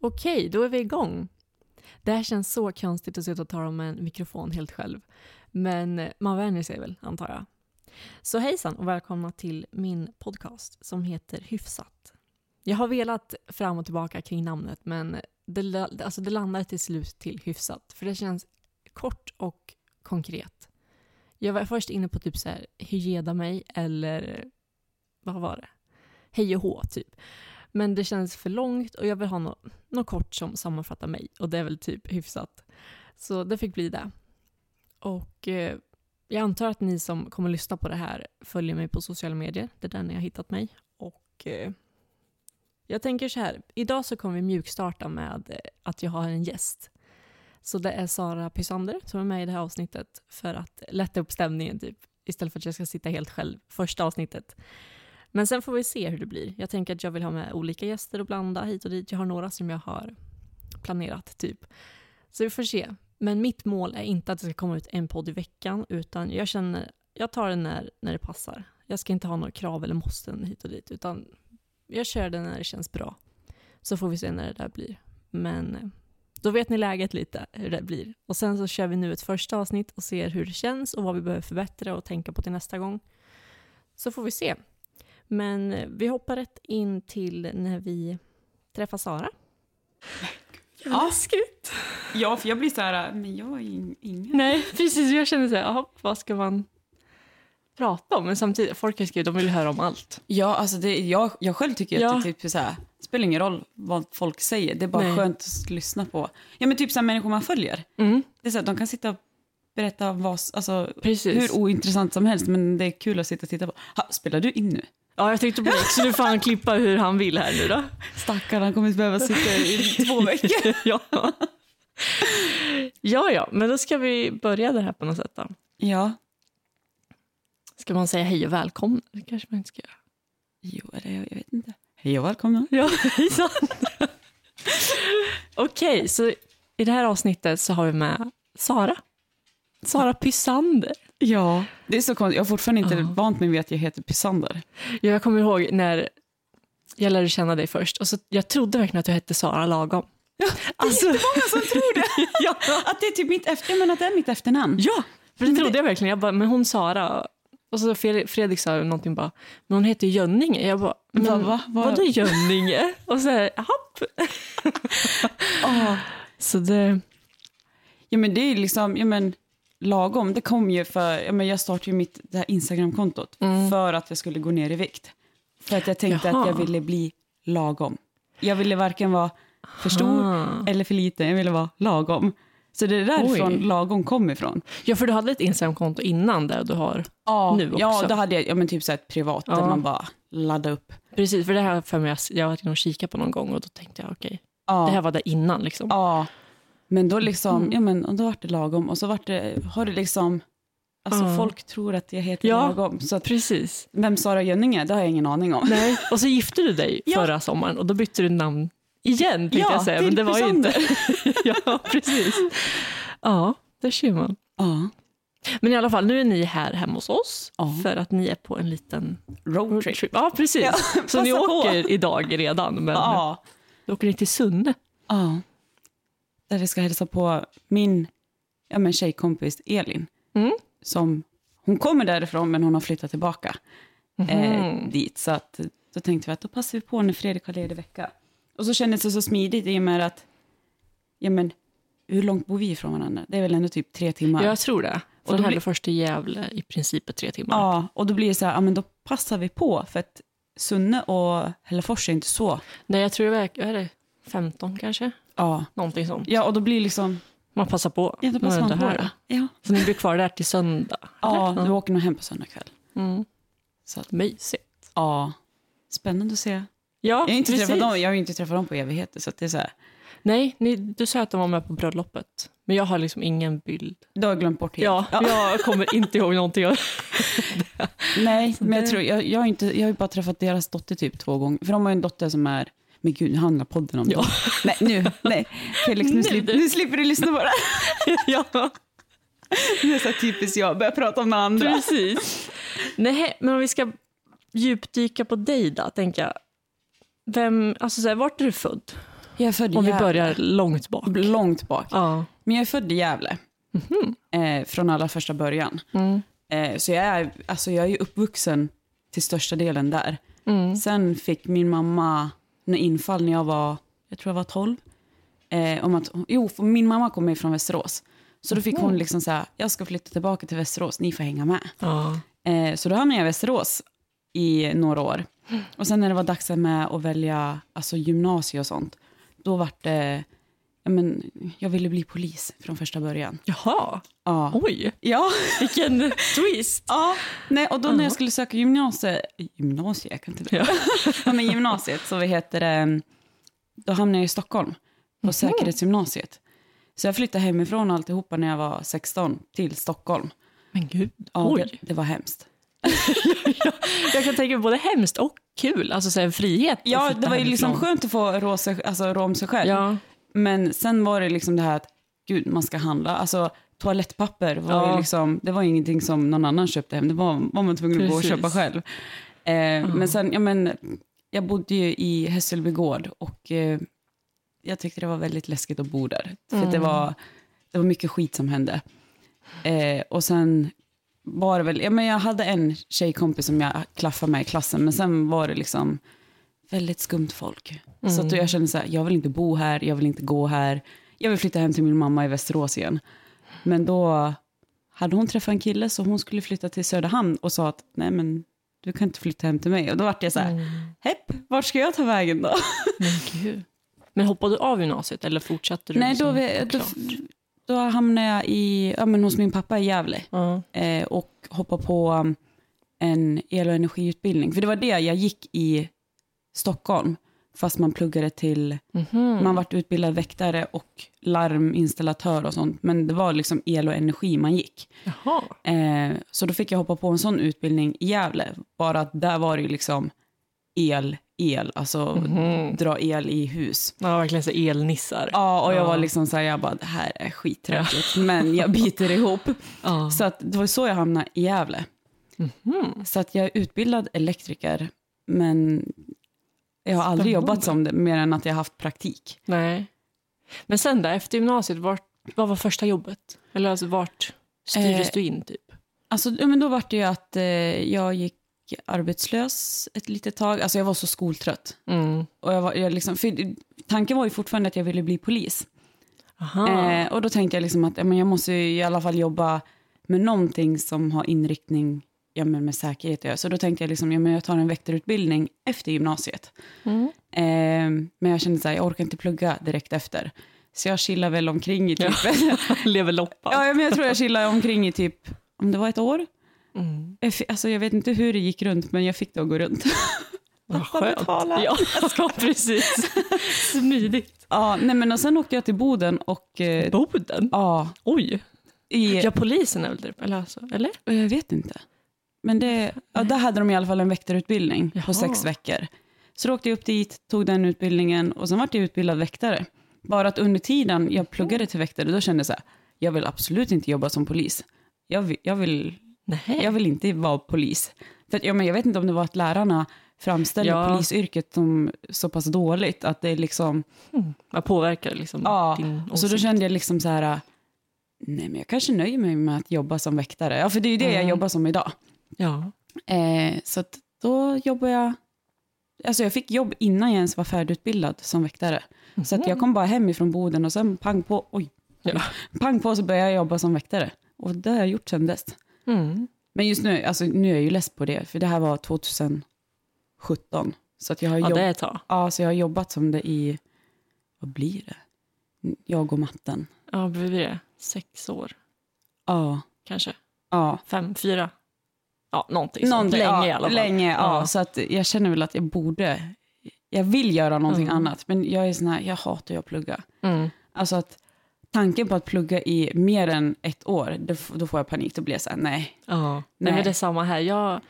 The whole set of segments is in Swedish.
Okej, då är vi igång. Det här känns så konstigt att sitta och tala med en mikrofon helt själv. Men man vänjer sig väl, antar jag. Så hejsan och välkomna till min podcast som heter Hyfsat. Jag har velat fram och tillbaka kring namnet men det, alltså det landade till slut till Hyfsat. För det känns kort och konkret. Jag var först inne på typ så här, hygeda mig eller vad var det? Hej och hå, typ. Men det känns för långt och jag vill ha något, något kort som sammanfattar mig och det är väl typ hyfsat. Så det fick bli det. Och eh, jag antar att ni som kommer lyssna på det här följer mig på sociala medier. Det är där ni har hittat mig. Och eh, jag tänker så här, idag så kommer vi mjukstarta med eh, att jag har en gäst. Så det är Sara Pysander som är med i det här avsnittet för att lätta upp stämningen typ. Istället för att jag ska sitta helt själv första avsnittet. Men sen får vi se hur det blir. Jag tänker att jag vill ha med olika gäster och blanda hit och dit. Jag har några som jag har planerat typ. Så vi får se. Men mitt mål är inte att det ska komma ut en podd i veckan, utan jag känner, jag tar det när, när det passar. Jag ska inte ha några krav eller måsten hit och dit, utan jag kör det när det känns bra. Så får vi se när det där blir. Men eh, då vet ni läget lite, hur det blir. Och sen så kör vi nu ett första avsnitt och ser hur det känns och vad vi behöver förbättra och tänka på till nästa gång. Så får vi se. Men vi hoppar rätt in till när vi träffar Sara. Ja. Läskigt. Ja, för jag blir så här, men jag är ingen. Nej, precis. Jag känner så här, vad ska man prata om? Men samtidigt, folk har skrivit, de vill höra om allt. Ja, alltså det, jag, jag själv tycker ja. att det typ så här, spelar ingen roll vad folk säger. Det är bara Nej. skönt att lyssna på. Ja, men typ så här, människor man följer. Mm. Det är så här, de kan sitta och berätta vad, alltså, hur ointressant som helst, men det är kul att sitta och titta på. Ha, spelar du in nu? Ja, jag tänkte på det. Så nu får han klippa hur han vill här nu då. Stackarn, han kommer att behöva sitta i två veckor. ja. ja, ja, men då ska vi börja det här på något sätt då. Ja. Ska man säga hej och välkomna? Det kanske man inte ska göra. Jo, eller jag, jag vet inte. Hej och välkomna. Ja, hejsan. Okej, så i det här avsnittet så har vi med Sara. Sara Pysander. Ja, det är så konstigt. Jag har fortfarande inte ja. vant mig vid att jag heter Pysander. Jag kommer ihåg när jag lärde känna dig först. Och så, jag trodde verkligen att du hette Sara Lagom. Ja, det alltså... är jättemånga som tror det. ja. Att det är typ mitt efter, men att det är mitt efternamn. Ja, för det men trodde det... jag verkligen. Jag bara, men hon Sara. Och så Fredrik sa någonting bara, men hon heter Jönninge. Jag bara, men va, va, va? vadå Jönninge? och så här, japp. oh. Så det... Ja men det är liksom, ja men lagom, det kom ju för, ja, men jag startade ju mitt det här Instagram-kontot mm. för att jag skulle gå ner i vikt. För att jag tänkte Jaha. att jag ville bli lagom. Jag ville varken vara för stor Aha. eller för liten, jag ville vara lagom. Så det är därifrån Oj. lagom kom ifrån. Ja, för du hade ett Instagram-konto innan det du har ja, nu också. Ja, då hade jag ja, men typ så ett privat ja. där man bara laddade upp. Precis, för det här för mig, jag har varit inne och kikat på någon gång och då tänkte jag okej, okay, ja. det här var det innan liksom. Ja, men då liksom, mm. ja men och då var det lagom och så var det, har det liksom, alltså uh. folk tror att jag heter ja, lagom. Så att, precis. Vem Sara Jönninge, det har jag ingen aning om. Nej, och så gifte du dig ja. förra sommaren och då bytte du namn igen, tänkte ja, jag säga. Men det var ju inte. ja, precis. Ja, det ser man. Ja. Men i alla fall, nu är ni här hemma hos oss ja. för att ni är på en liten roadtrip. Ja, precis. Ja, så ni åker på. idag redan, men ja. då åker ni till Sunne. Ja där vi ska hälsa på min ja, men tjejkompis Elin. Mm. Som, hon kommer därifrån, men hon har flyttat tillbaka mm. eh, dit. Så att, då tänkte vi att då passar vi på när Fredrik har ledig vecka. Och så kändes det så smidigt i och med att, ja men, hur långt bor vi ifrån varandra? Det är väl ändå typ tre timmar? Jag tror det. Från Hällefors till Gävle i princip är tre timmar. Ja, och då blir det så här, ja men då passar vi på. För att Sunne och Hällefors är inte så. Nej, jag tror det är, är det 15 kanske. Ja. Någonting sånt. Ja, och då blir liksom... Man passar på. Ja, då passar man, på det. Ja. Så ni blir kvar där till söndag? Ja, eller? du åker nog hem på söndag kväll. Mm. Så att, Mysigt. Ja. Spännande att se. Ja, jag, har inte träffat dem, jag har inte träffat dem på evigheter, så det är så här. Nej, ni, du sa att de var med på bröllopet. Men jag har liksom ingen bild. Du har glömt bort helt. Ja, ja. jag kommer inte ihåg någonting av Nej, men jag tror, jag, jag, har inte, jag har bara träffat deras dotter typ två gånger. För de har en dotter som är men gud, nu handlar podden om ja. dem. Nej, nu, nej. Felix, nu, slipper, nu slipper du lyssna på det. ja. Det är så typiskt jag, börjar prata om andra. Precis. Nej, men om vi ska djupdyka på dig då, tänker jag. Vem, alltså så här, vart är du född? Jag är född Om vi börjar långt bak. Långt bak. Ja. Men jag är född i Gävle. Eh, från allra första början. Mm. Eh, så jag är, alltså jag är uppvuxen till största delen där. Mm. Sen fick min mamma infall när jag var, jag tror jag var 12. Eh, om att, jo, min mamma kommer från Västerås. Så då fick hon liksom säga, jag ska flytta tillbaka till Västerås, ni får hänga med. Ja. Eh, så då hamnade jag i Västerås i några år. Och sen när det var dags med att välja alltså, gymnasie och sånt, då var det, men, jag ville bli polis från första början. Jaha, Ja. oj, Ja. vilken twist. Ja, nej, och då när jag skulle söka gymnasie, gymnasie, jag kan inte. Ja. ja, men gymnasiet, så vad heter det, då hamnade jag i Stockholm på säkerhetsgymnasiet. Så jag flyttade hemifrån alltihopa när jag var 16 till Stockholm. Men gud, Ja, oj. det, det var hemskt. Jag kan tänka mig både hemskt och kul, alltså så här, frihet. Ja, det var ju liksom hemifrån. skönt att få rå, sig, alltså, rå om sig själv. Ja, Men sen var det liksom det här att, gud, man ska handla. Alltså, toalettpapper var Ja. ju liksom, det var ingenting som någon annan köpte hem. Det var, var man tvungen att gå och Precis. köpa själv. Eh, Men sen, ja men, jag bodde ju i Hässelby gård och eh, jag tyckte det var väldigt läskigt att bo där. För Mm. det, var, det var mycket skit som hände. Eh, och sen var det väl, ja men jag hade en tjejkompis som jag klaffade med i klassen, men sen var det liksom väldigt skumt folk. Så att jag kände så här, jag vill inte bo här, jag vill inte gå här. Jag vill flytta hem till min mamma i Västerås igen. Men då hade hon träffat en kille så hon skulle flytta till Söderhamn och sa att nej men du kan inte flytta hem till mig. Och då vart jag så här, hepp, vart ska jag ta vägen då? men gud. Men hoppade du av gymnasiet eller fortsatte du? nej, då, liksom vi- då, då hamnade jag i, ja, men hos min pappa i Gävle. Ja. eh, och hoppa på um, en el och energiutbildning. För det var det jag gick i Stockholm, fast man pluggade till, Mhm. man vart utbildad väktare och larminstallatör och sånt, men det var liksom el och energi man gick. Eh, så då fick jag hoppa på en sån utbildning i Gävle, bara att där var det ju liksom el, el, alltså Mhm. dra el i hus. Ja, verkligen så elnissar. Ja, och jag Ja. var liksom så här, jag bara, det här är skittråkigt, men jag biter ihop. Ja. Så att det var så jag hamnade i Gävle. Mhm. Så att jag är utbildad elektriker, men jag har aldrig jobbat som det, mer än att jag har haft praktik. Nej. Men sen där, efter gymnasiet, vart, vad var första jobbet? Eller alltså vart styrdes Eh, du in typ? Alltså, men då var det ju att eh, jag gick arbetslös ett litet tag. Alltså jag var så skoltrött. Mm. Och jag var, jag liksom, tanken var ju fortfarande att jag ville bli polis. Aha. Eh, och då tänkte jag liksom att men jag måste ju i alla fall jobba med någonting som har inriktning ja, men med säkerhet att göra. Så då tänkte jag liksom, ja, men jag tar en väktarutbildning efter gymnasiet. Mm. Eh, men jag kände så här, jag orkar inte plugga direkt efter. Så jag chillar väl omkring i typ, Lever loppan. ja, men jag tror jag chillade omkring i typ, om det var ett år. Mm. Jag, alltså, jag vet inte hur det gick runt, men jag fick det att gå runt. Vad skönt. betala. Ja, ja, precis. Smidigt. ja, nej, men och sen åkte jag till Boden och... Eh, Boden? ja, Oj. i, Ja, polisen är väl där? Eller? Alltså, eller? jag vet inte. Men det, ja, där hade de i alla fall en väktarutbildning Jaha. på sex veckor. Så då åkte jag upp dit, tog den utbildningen och sen var jag utbildad väktare. Bara att under tiden jag pluggade till väktare, då kände jag så här, jag vill absolut inte jobba som polis. Jag vill, jag vill, Nej. jag vill inte vara polis. För att, ja, men jag vet inte om det var att lärarna framställde Ja. polisyrket som så pass dåligt att det liksom, Mm. Påverkar liksom ja. din Och så då åsikt? kände jag liksom så här, nej men jag kanske nöjer mig med att jobba som väktare. Ja, för det är ju det jag Mm. jobbar som idag. Ja. Eh, så då jobbade jag, alltså jag fick jobb innan jag ens var färdigutbildad som väktare. Så att jag kom bara hem ifrån Boden och sen pang på, oj, Ja. pang på så började jag jobba som väktare. Och det har jag gjort sedan dess. Mm. Men just nu, alltså nu är jag ju less på det, för det här var 2017. Så att jag har, ja, det är ett tag. ja, så jag har jobbat som det i, vad blir det? Jag och matten. Ja, vad blir det? Sex år Ja, kanske? ja. Fem, fyra? Ja, någonting sånt. Någonting, Länge ja, i alla fall. Länge, ja. Ja. Så att jag känner väl att jag borde, jag vill göra någonting Mm. annat. Men jag är sån här, jag hatar ju att plugga. Mm. Alltså att tanken på att plugga i mer än ett år, då, får jag panik. Då blir jag så här, nej. Ja, nej. Nej. men det är samma här. Jag,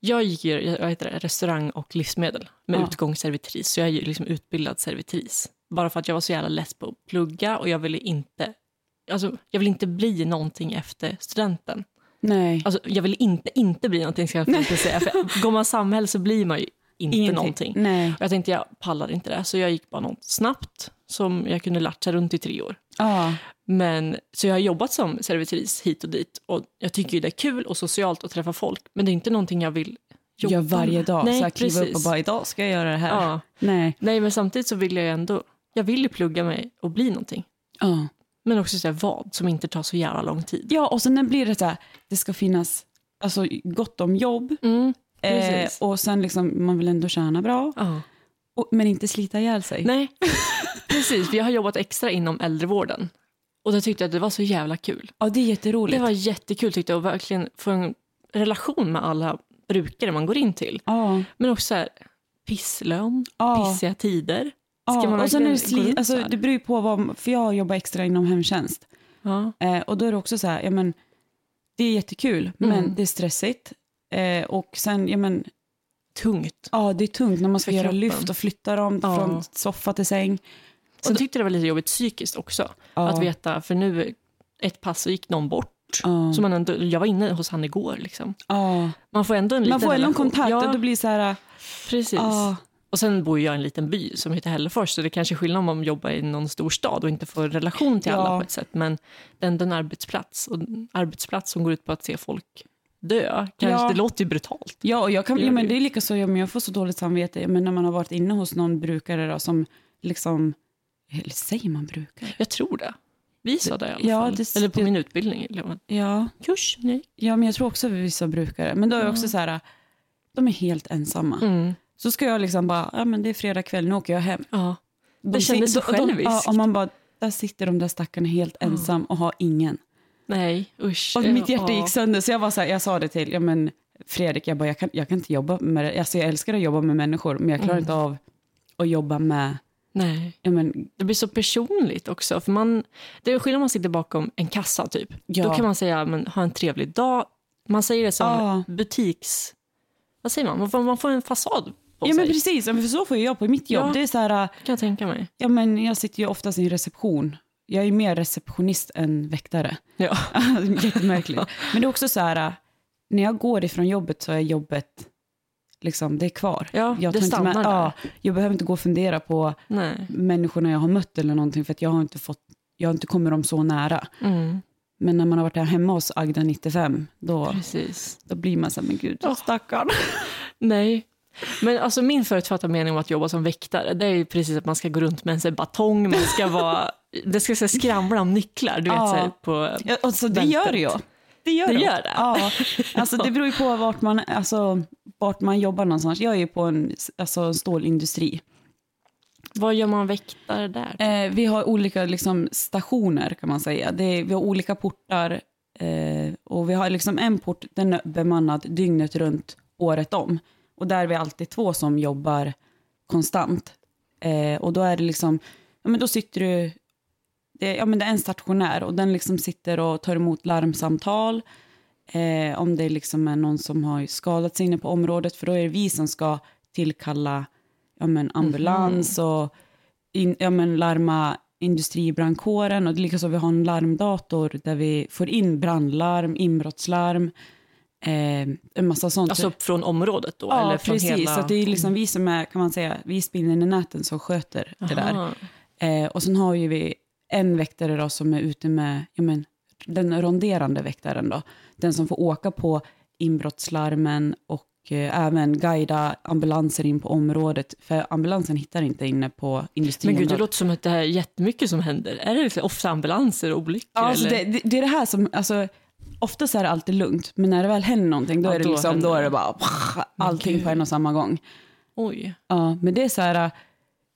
jag gick ju vad heter det, restaurang och livsmedel med Ja. utgång servitris, så jag är ju liksom utbildad servitris. Bara för att jag var så jävla less på att plugga och jag ville inte, alltså, jag vill inte bli någonting efter studenten. Nej. Alltså, jag vill inte inte bli någonting, ska jag inte säga. För går man samhälle så blir man ju inte Ingenting. någonting. Nej. Och jag tänkte jag pallar inte det, så jag gick bara något snabbt som jag kunde latcha runt i tre år. Ja. Men, så jag har jobbat som servitris hit och dit och jag tycker det är kul och socialt att träffa folk men det är inte någonting jag vill jobba Gör varje dag. Nej, så här, kliva upp och bara, idag ska jag göra det här. Ja. Nej. Nej, men samtidigt så vill jag ändå, jag vill ju plugga mig och bli någonting. Ja. Men också säga vad som inte tar så jävla lång tid. ja, och sen blir det så här, det ska finnas alltså, gott om jobb. Mm, Eh, och sen liksom, man vill ändå tjäna bra. ja. Och, men inte slita ihjäl sig. Nej, precis. Vi har jobbat extra inom äldrevården. Och det tyckte jag att det var så jävla kul. Ja, det är jätteroligt. Det var jättekul tyckte jag, att verkligen få en relation med alla brukare man går in till. Ja. Men också så här, pisslön, Ja. pissiga tider. Ja, Ska man och sen är det, verkligen gå sli- runt alltså, det beror ju på vad, för jag jobbar extra inom hemtjänst. Ja. Eh, och då är det också så här, ja men det är jättekul, men Mm. det är stressigt. Eh, och sen, ja men, Tungt. ja det är tungt när man ska För göra kroppen. lyft och flytta dem Ja. från soffa till säng. Sen tyckte det var lite jobbigt psykiskt också. Ja. Att veta, för nu ett pass så gick någon bort. Ja. Så man ändå, jag var inne hos han igår. Liksom. Ja. Man får ändå en liten Man får ändå en relation. kontakt Ja, och det blir så här, precis. ja, Och sen bor jag i en liten by som heter Hällefors så det är kanske är skillnad om man jobbar i någon stor stad och inte får relation till alla Ja. på ett sätt. Men det är ändå en arbetsplats och en arbetsplats som går ut på att se folk dö. Kanske, Ja. Det låter ju brutalt. ja, och jag kan, ja, men det. är lika så, ja, men jag får så dåligt samvete, men när man har varit inne hos någon brukare då, som liksom, eller säger man brukare? Jag tror det. Vi sa det i alla Ja, fall. det- Eller på det- min utbildning. Eller Ja, kurs? Nej. ja, men jag tror också vissa brukare, men då är det också så här, de är helt ensamma. Mm. Så ska jag liksom bara, ja men det är fredag kväll, nu åker jag hem. Ja. De Det kändes så själviskt. Ja, och man bara, där sitter de där stackarna helt ensam och har ingen. Nej, usch. Och mitt hjärta Ja. gick sönder, så jag var så här, jag sa det till, ja men Fredrik, jag bara, jag kan, jag kan inte jobba med det. Alltså jag älskar att jobba med människor, men jag klarar Mm. inte av att jobba med, Nej. ja men, Det blir så personligt också. För man, det är skillnad om man sitter bakom en kassa typ. Ja. Då kan man säga men, ha en trevlig dag. Man säger det som Ja. butiks... Vad säger man? Man får, man får en fasad på ja sig. men precis, men för så får jag på mitt jobb. Ja. Det är så här, kan jag tänka mig. ja men jag sitter ju oftast i en reception. Jag är mer receptionist än väktare. Ja. Jättemärkligt. Men det är också så här, när jag går ifrån jobbet så är jobbet, liksom, det är kvar. Ja, jag det stannar där. ja, Jag behöver inte gå och fundera på Nej. människorna jag har mött eller någonting, för att jag har inte fått, jag har inte kommit dem så nära. Mm, Men när man har varit här hemma hos Agda 95, då, precis. då blir man så här, men gud, Ja. stackarn. Nej. Men alltså min förutfattade mening om att jobba som väktare, det är ju precis att man ska gå runt med en batong, man ska vara, det ska så skramla om nycklar, du vet Ja. så här, på... Ja, och så det Väntet. gör ju. Det gör Det det. gör det? Ja, alltså det beror ju på vart man, alltså, vart man jobbar någonstans. Jag är ju på en alltså, stålindustri. Vad gör man väktare där? Eh, vi har olika liksom, stationer kan man säga. Det är, vi har olika portar eh, och vi har liksom en port, den är bemannad dygnet runt, året om. Och där är vi alltid två som jobbar konstant. Eh, och då är det liksom, ja men då sitter du, det, ja men det är en stationär och den liksom sitter och tar emot larmsamtal. Eh, om det liksom är någon som har skadat sig inne på området, för då är det vi som ska tillkalla ja men ambulans och in, ja men larma industribrandkåren och likaså vi har en larmdator där vi får in brandlarm, inbrottslarm, eh, en massa sånt. Alltså från området då? ja, eller från precis. Hela... Så det är liksom vi som är, kan man säga, vi i näten som sköter det där. Aha. Eh, och sen har ju vi en väktare då som är ute med, ja men, den ronderande väktaren då. Den som får åka på inbrottslarmen och eh, även guida ambulanser in på området. För ambulansen hittar inte inne på Men industriområdet. gud, det låter som att det är jättemycket som händer. Är det liksom ofta ambulanser och olyckor? Ja, alltså det, det, det är det här som, alltså, oftast är det alltid lugnt, men när det väl händer någonting då Ja, är det då liksom, händer då är det. bara allting gud. på en och samma gång. Oj. Ja, men det är så här,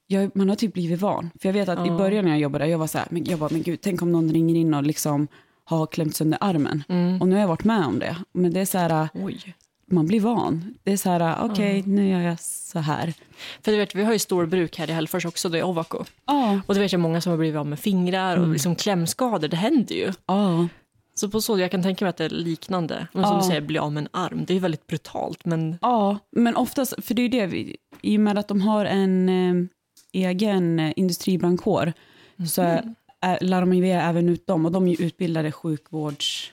jag, man har typ blivit van. För jag vet att i Ja. början när jag jobbade, jag var så här, men jag bara, men gud, tänk om någon ringer in och liksom har klämt sönder armen. Mm. Och nu har jag varit med om det. Men det är så här, Oj. man blir van. Det är så här, okej, nu gör jag så här. För du vet, vi har ju storbruk här i Hällefors också, det är Ovako. Ja, Och det vet jag många som har blivit av med fingrar Mm. och liksom klämskador, det händer ju. ja, Så på så, jag kan tänka mig att det är liknande. Men som Ja. du säger, bli av med en arm, det är ju väldigt brutalt. Men ja. Men oftast, för det är ju det, vi, i och med att de har en eh, egen eh, industribrandkår så är, är, lär de ju även ut dem. Och de är ju utbildade sjukvårds...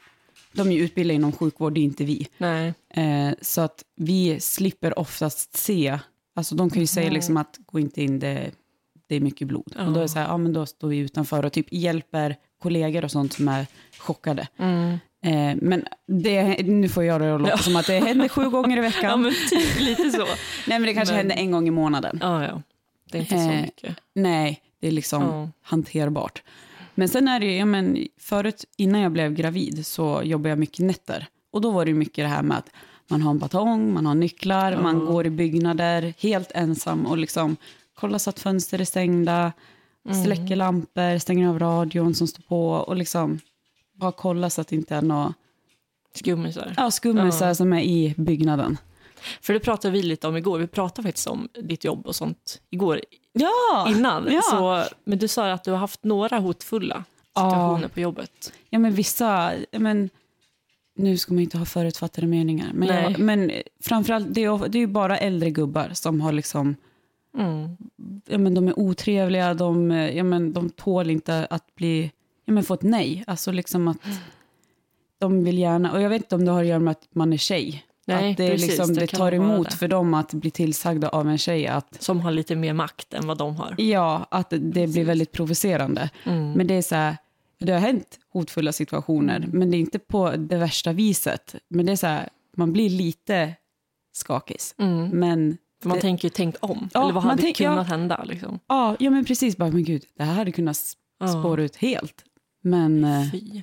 De är ju utbildade inom sjukvård, det är inte vi. nej, Eh, så att vi slipper oftast se Alltså de kan ju säga liksom att gå inte in, det, det är mycket blod. Och då är det så här, ja men då står vi utanför och typ hjälper kollegor och sånt som är chockade. Mm. Eh, men det, nu får jag det att låta som att det händer sju gånger i veckan. Ja, men typ lite så. Nej men det kanske Men- händer en gång i månaden. Ja, ja. Det är inte så Eh, mycket. Nej, det är liksom Ja. hanterbart. Men sen är det ju, ja, men förut innan jag blev gravid så jobbade jag mycket nätter. Och då var det mycket det här med att man har en batong, man har nycklar, man går i byggnader helt ensam och liksom kollar så att fönster är stängda, släcker lampor, stänger av radion som står på och liksom bara kolla så att det inte är några Skummisar. ja, skummisar som är i byggnaden. För det pratade vi lite om igår. Vi pratade faktiskt om ditt jobb och sånt igår Ja! innan. ja. Så, men du sa att du har haft några hotfulla situationer på jobbet. Ja, men vissa... ja, Men, nu ska man inte ha förutfattade meningar. Men, jag, men framförallt, det är, det är bara äldre gubbar som har liksom... Mm. Ja, men de är otrevliga, de, ja, men de tål inte att bli... Ja, men få ett nej. Alltså liksom att de vill gärna... Och jag vet inte om det har att göra med att man är tjej. Nej, att det, precis, liksom, det det, tar emot det. för dem att bli tillsagda av en tjej att, Som har lite mer makt än vad de har. ja, att det blir väldigt provocerande. Mm. Men det är så här, det har hänt hotfulla situationer, men det är inte på det värsta viset. Men det är så här, man blir lite skakis. Mm. Men För man det- tänker ju tänk om. Ja, Eller vad hade tänk- kunnat ja. hända? Liksom. ja, ja, men precis. Bara, men gud, det här hade kunnat s- Ja. spåra ut helt. Men eh, Fy.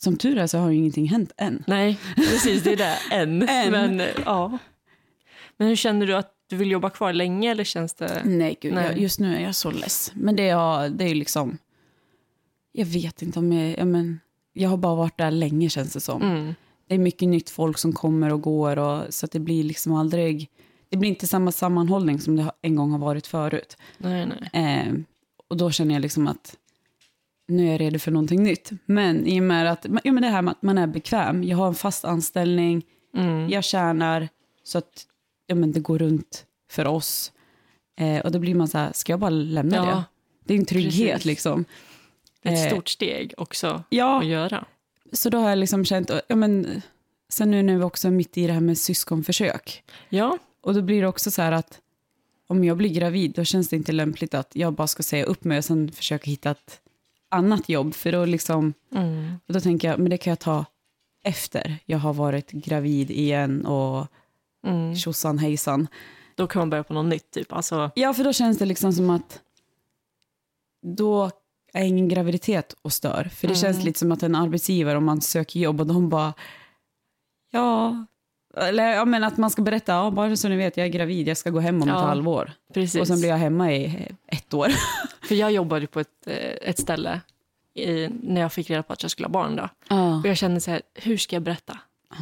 som tur är så har ju ingenting hänt än. Nej, precis. Det är det. Än. Än. Men, eh, ja. Men hur känner du att du vill jobba kvar länge eller känns det... Nej, gud, Nej. Jag, just nu är jag så less. Men det är, det är liksom, jag vet inte om jag, ja, men, jag har bara varit där länge känns det som. Mm. det är mycket nytt folk som kommer och går och, så att det blir liksom aldrig, det blir inte samma sammanhållning som det en gång har varit förut. Nej, nej. Eh, och då känner jag liksom att nu är jag redo för någonting nytt. Men i och med att, ja, men det här med att man är bekväm, jag har en fast anställning, Mm. jag tjänar så att ja, men det går runt för oss. Eh, och då blir man så här, ska jag bara lämna Ja, det? Det är en trygghet precis. liksom. Det är ett Eh, stort steg också Ja, att göra. så då har jag liksom känt, ja, men, sen nu när vi också är mitt i det här med syskonförsök, Ja, Och då blir det också så här att om jag blir gravid då känns det inte lämpligt att jag bara ska säga upp mig och sen försöka hitta ett annat jobb. För då, liksom, mm. och då tänker jag, men det kan jag ta efter jag har varit gravid igen och Mm. tjosan hejsan. då kan man börja på något nytt. Typ. Alltså, Ja, för då känns det liksom som att då är ingen graviditet och stör. För det Mm. känns lite som att en arbetsgivare, om man söker jobb och de bara, ja, eller jag menar att man ska berätta, ja, bara så ni vet, jag är gravid, jag ska gå hem om Ja, ett halvår. precis. Och sen blir jag hemma i ett år. För jag jobbade på ett, eh, ett ställe i, när jag fick reda på att jag skulle ha barn. Då. Ja. Och jag kände så här, hur ska jag berätta?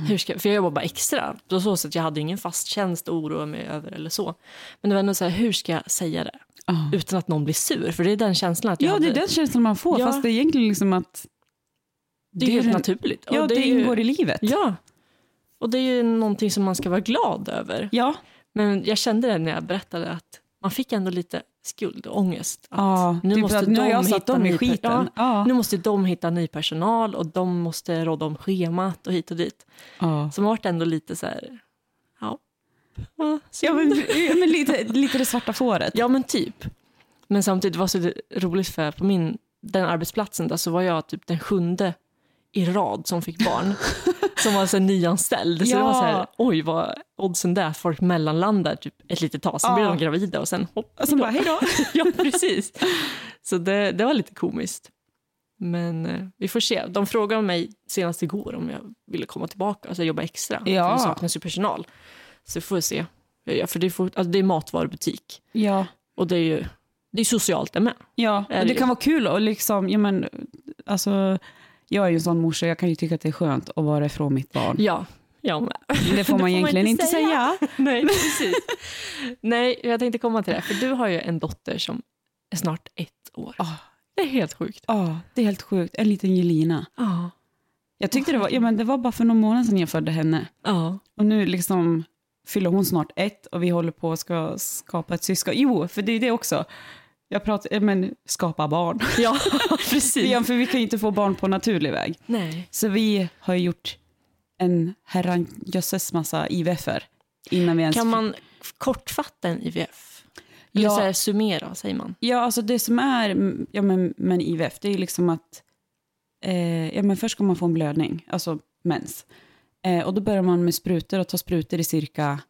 Hur ska, för jag jobbar bara extra. På så sätt jag hade ingen fast tjänst att oroa mig över eller så. Men det var ändå så här, hur ska jag säga det? Ja. Utan att någon blir sur. För det är den känslan att jag ja, hade. det är den känslan man får, Ja. fast det är egentligen liksom att... det är helt den- naturligt. Ja, det, är ju- ingår i livet. Ja. Och det är ju någonting som man ska vara glad över. Ja. Men jag kände det när jag berättade att man fick ändå lite skuld och ångest. Att ja nu typ måste att nu de hitta dem i skiten. Ja. Nu måste de hitta ny personal och de måste råda om schemat och hit och dit. Ja. Så man vart ändå lite så här, ja. Ja, Ja, men, ja, men lite, lite det svarta fåret. ja men typ. Men samtidigt var det så roligt för på min, den arbetsplatsen där så var jag typ den sjunde i rad som fick barn. som var så nyanställd. Så Ja. det var så här, oj vad oddsen där, att folk mellanlandar typ ett litet tag, sen Ja. blir de gravida och sen hopp. Och sen bara, hej då. ja, precis. Så det, det var lite komiskt. Men eh, vi får se. De frågade mig senast igår om jag ville komma tillbaka, alltså jobba extra. Ja. För det saknas ju personal. Så vi får se. Ja, för det är, fort, alltså det är matvarubutik Ja. och det är ju det är socialt det med. Ja, och det det kan vara kul och liksom, ja men, alltså, jag är ju en sån morsa, jag kan ju tycka att det är skönt att vara ifrån mitt barn. Ja, jag med. Det får man egentligen inte säga. Nej, precis. Nej, jag tänkte komma till det. För du har ju en dotter som är snart ett år. Ah. Det är helt sjukt. Ja, det är helt sjukt. En liten Jelina. Ja. Jag tyckte det var, ja men det var bara för någon månad sedan jag födde henne. Ja. Och nu liksom fyller hon snart ett och vi håller på att ska skapa ett syskon. Jo, för det är det också. Jag pratar, ja, men skapa barn. Ja, precis. För vi kan ju inte få barn på naturlig väg. Nej. Så vi har gjort en herranjösses massa IVFer innan vi ens... Kan man kortfatta en IVF? Eller Ja. så här, summera, säger man. Ja, alltså det som är ja, men, men IVF, det är liksom att eh, ja, men först ska man få en blödning, alltså mens. Eh, och då börjar man med sprutor och tar sprutor i cirka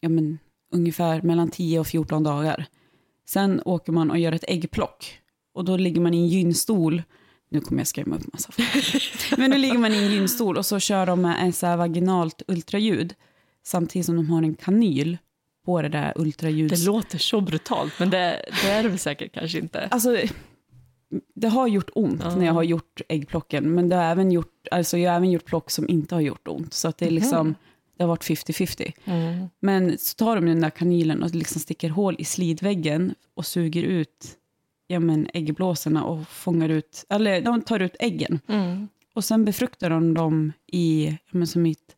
ja, men, ungefär mellan 10 och 14 dagar. Sen åker man och gör ett äggplock. Och då ligger man i en gynstol. Nu kommer jag skrämma upp massa folk. Men då ligger man i en gynstol och så kör de med en så här vaginalt ultraljud. Samtidigt som de har en kanyl på det där ultraljuds... Det låter så brutalt, men det, det är det väl säkert kanske inte. Alltså, det har gjort ont Ja. när jag har gjort äggplocken, men det har även gjort, alltså jag har även gjort plock som inte har gjort ont. Så att det, är liksom, det har varit 50-50. Mm. Men så tar de den där kanylen och liksom sticker hål i slidväggen och suger ut ja, men äggblåsorna och fångar ut, eller de tar ut äggen. Mm. Och sen befruktar de dem i, ja, men som i ett,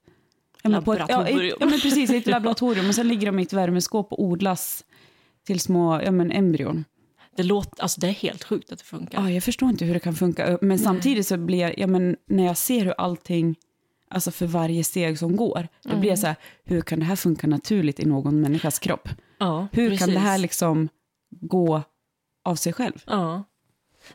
ja, men på ett, ja, Laboratorium. ja, men precis, i ett laboratorium. Och sen ligger de i ett värmeskåp och odlas till små ja, men embryon. Det, låter, alltså det är helt sjukt att det funkar. Ja, jag förstår inte hur det kan funka. Men samtidigt så blir jag, ja, men när jag ser hur allting, alltså för varje steg som går, då blir jag så här, hur kan det här funka naturligt i någon människas kropp? Ja, Hur precis. kan det här liksom gå av sig själv? Ja.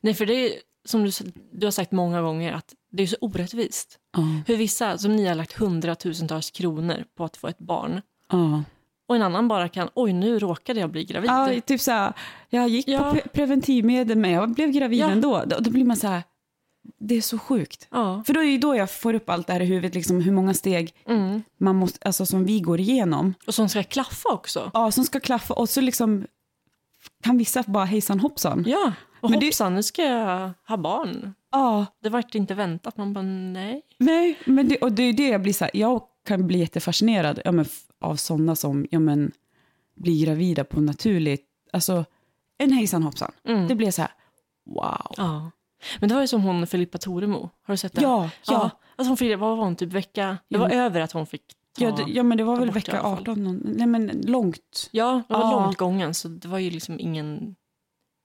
Nej, för det är som du, du har sagt många gånger att det är så orättvist. Ja, Hur vissa, som ni har lagt hundratusentals kronor på att få ett barn ja. och en annan bara kan, oj nu råkade jag bli gravid. ja typ så här, jag gick Ja. på pre- preventivmedel men jag blev gravid Ja. ändå. Då, då blir man så här, det är så sjukt. Ja. För då är då jag får upp allt det här i huvudet, liksom hur många steg Mm. man måste, alltså som vi går igenom. Och som ska klaffa också. Ja, som ska klaffa och så liksom kan vissa bara hejsan hoppsan. Ja, och Men det- hoppsan nu ska jag ha barn. Ja, Det vart inte väntat. Man bara nej. nej, men det, och det är det jag blir så här, jag kan bli jättefascinerad ja, men, av sådana som ja, men, blir gravida på naturligt, alltså en hejsan hoppsan. Mm. Det blir så här, wow. Ja. Men det var ju som hon Filippa Toremo. Har du sett det? Ja, ja. Alltså hon fick, vad var hon, typ vecka... Det var över att hon fick ta... Ja, det, ja, men det var väl vecka alla fall. 18, någon, nej men långt. Ja, det var Ja. långt gången så det var ju liksom ingen,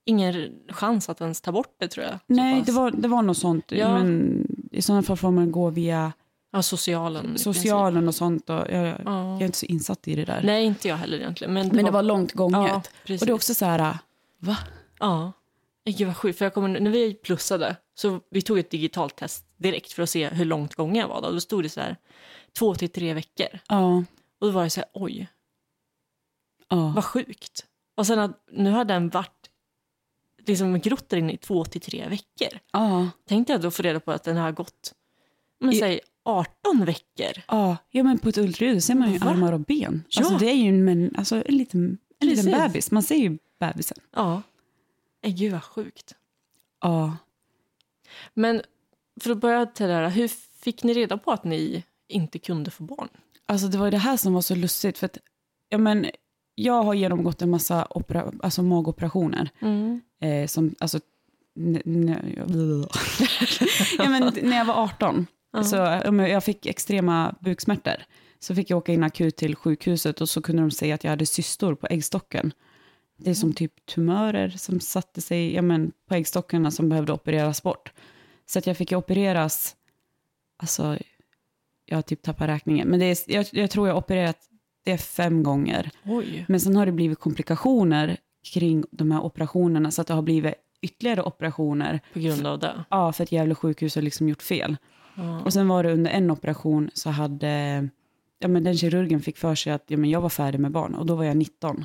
ingen chans att ens ta bort det tror jag. Nej, det var, det var något sånt. Ja. Men i sådana fall får man gå via Ja, socialen. socialen och sånt. Och jag, jag. Ja. är inte så insatt i det där. Nej, inte jag heller egentligen. Men det, men det var långt gånget. Ja, och det är också så här, va? Ja. Gud vad sjukt, för jag kommer, när vi plussade så vi tog ett digitalt test direkt för att se hur långt gången jag var. Då, då stod det så här två till tre veckor. Ja, Och då var det så här, oj, ja. vad sjukt. Och sen att nu har den varit liksom grott där inne i två till tre veckor. ja. Tänkte jag då få reda på att den har gått, men I- säg 18 veckor. Ja, ja men på ett ultraljud ser man ju Va? armar och ben. Ja. Alltså det är ju en, men, alltså, en, liten, en liten bebis. Man ser ju bebisen. Ja. Nej, gud vad sjukt. Ja. Men för att börja till det här, hur fick ni reda på att ni inte kunde få barn? Alltså det var det här som var så lustigt. För att, ja, men, jag har genomgått en massa opera, alltså magoperationer. Eh, som, alltså, ja, men, när jag var 18 Ja. så jag fick extrema buksmärtor. Så fick jag åka in akut till sjukhuset och så kunde de säga att jag hade cystor på äggstocken. Det är som typ tumörer som satte sig ja, men, på äggstockarna som behövde opereras bort. Så att jag fick ju opereras, alltså, jag har typ tappat räkningen, men det är, jag, jag tror jag har opererat det fem gånger. Oj. Men sen har det blivit komplikationer kring de här operationerna så att det har blivit ytterligare operationer. På grund av det? Ja, för att Gävle sjukhus har liksom gjort fel. Ja. Och sen var det under en operation så hade, ja men den kirurgen fick för sig att ja, men jag var färdig med barn och då var jag 19.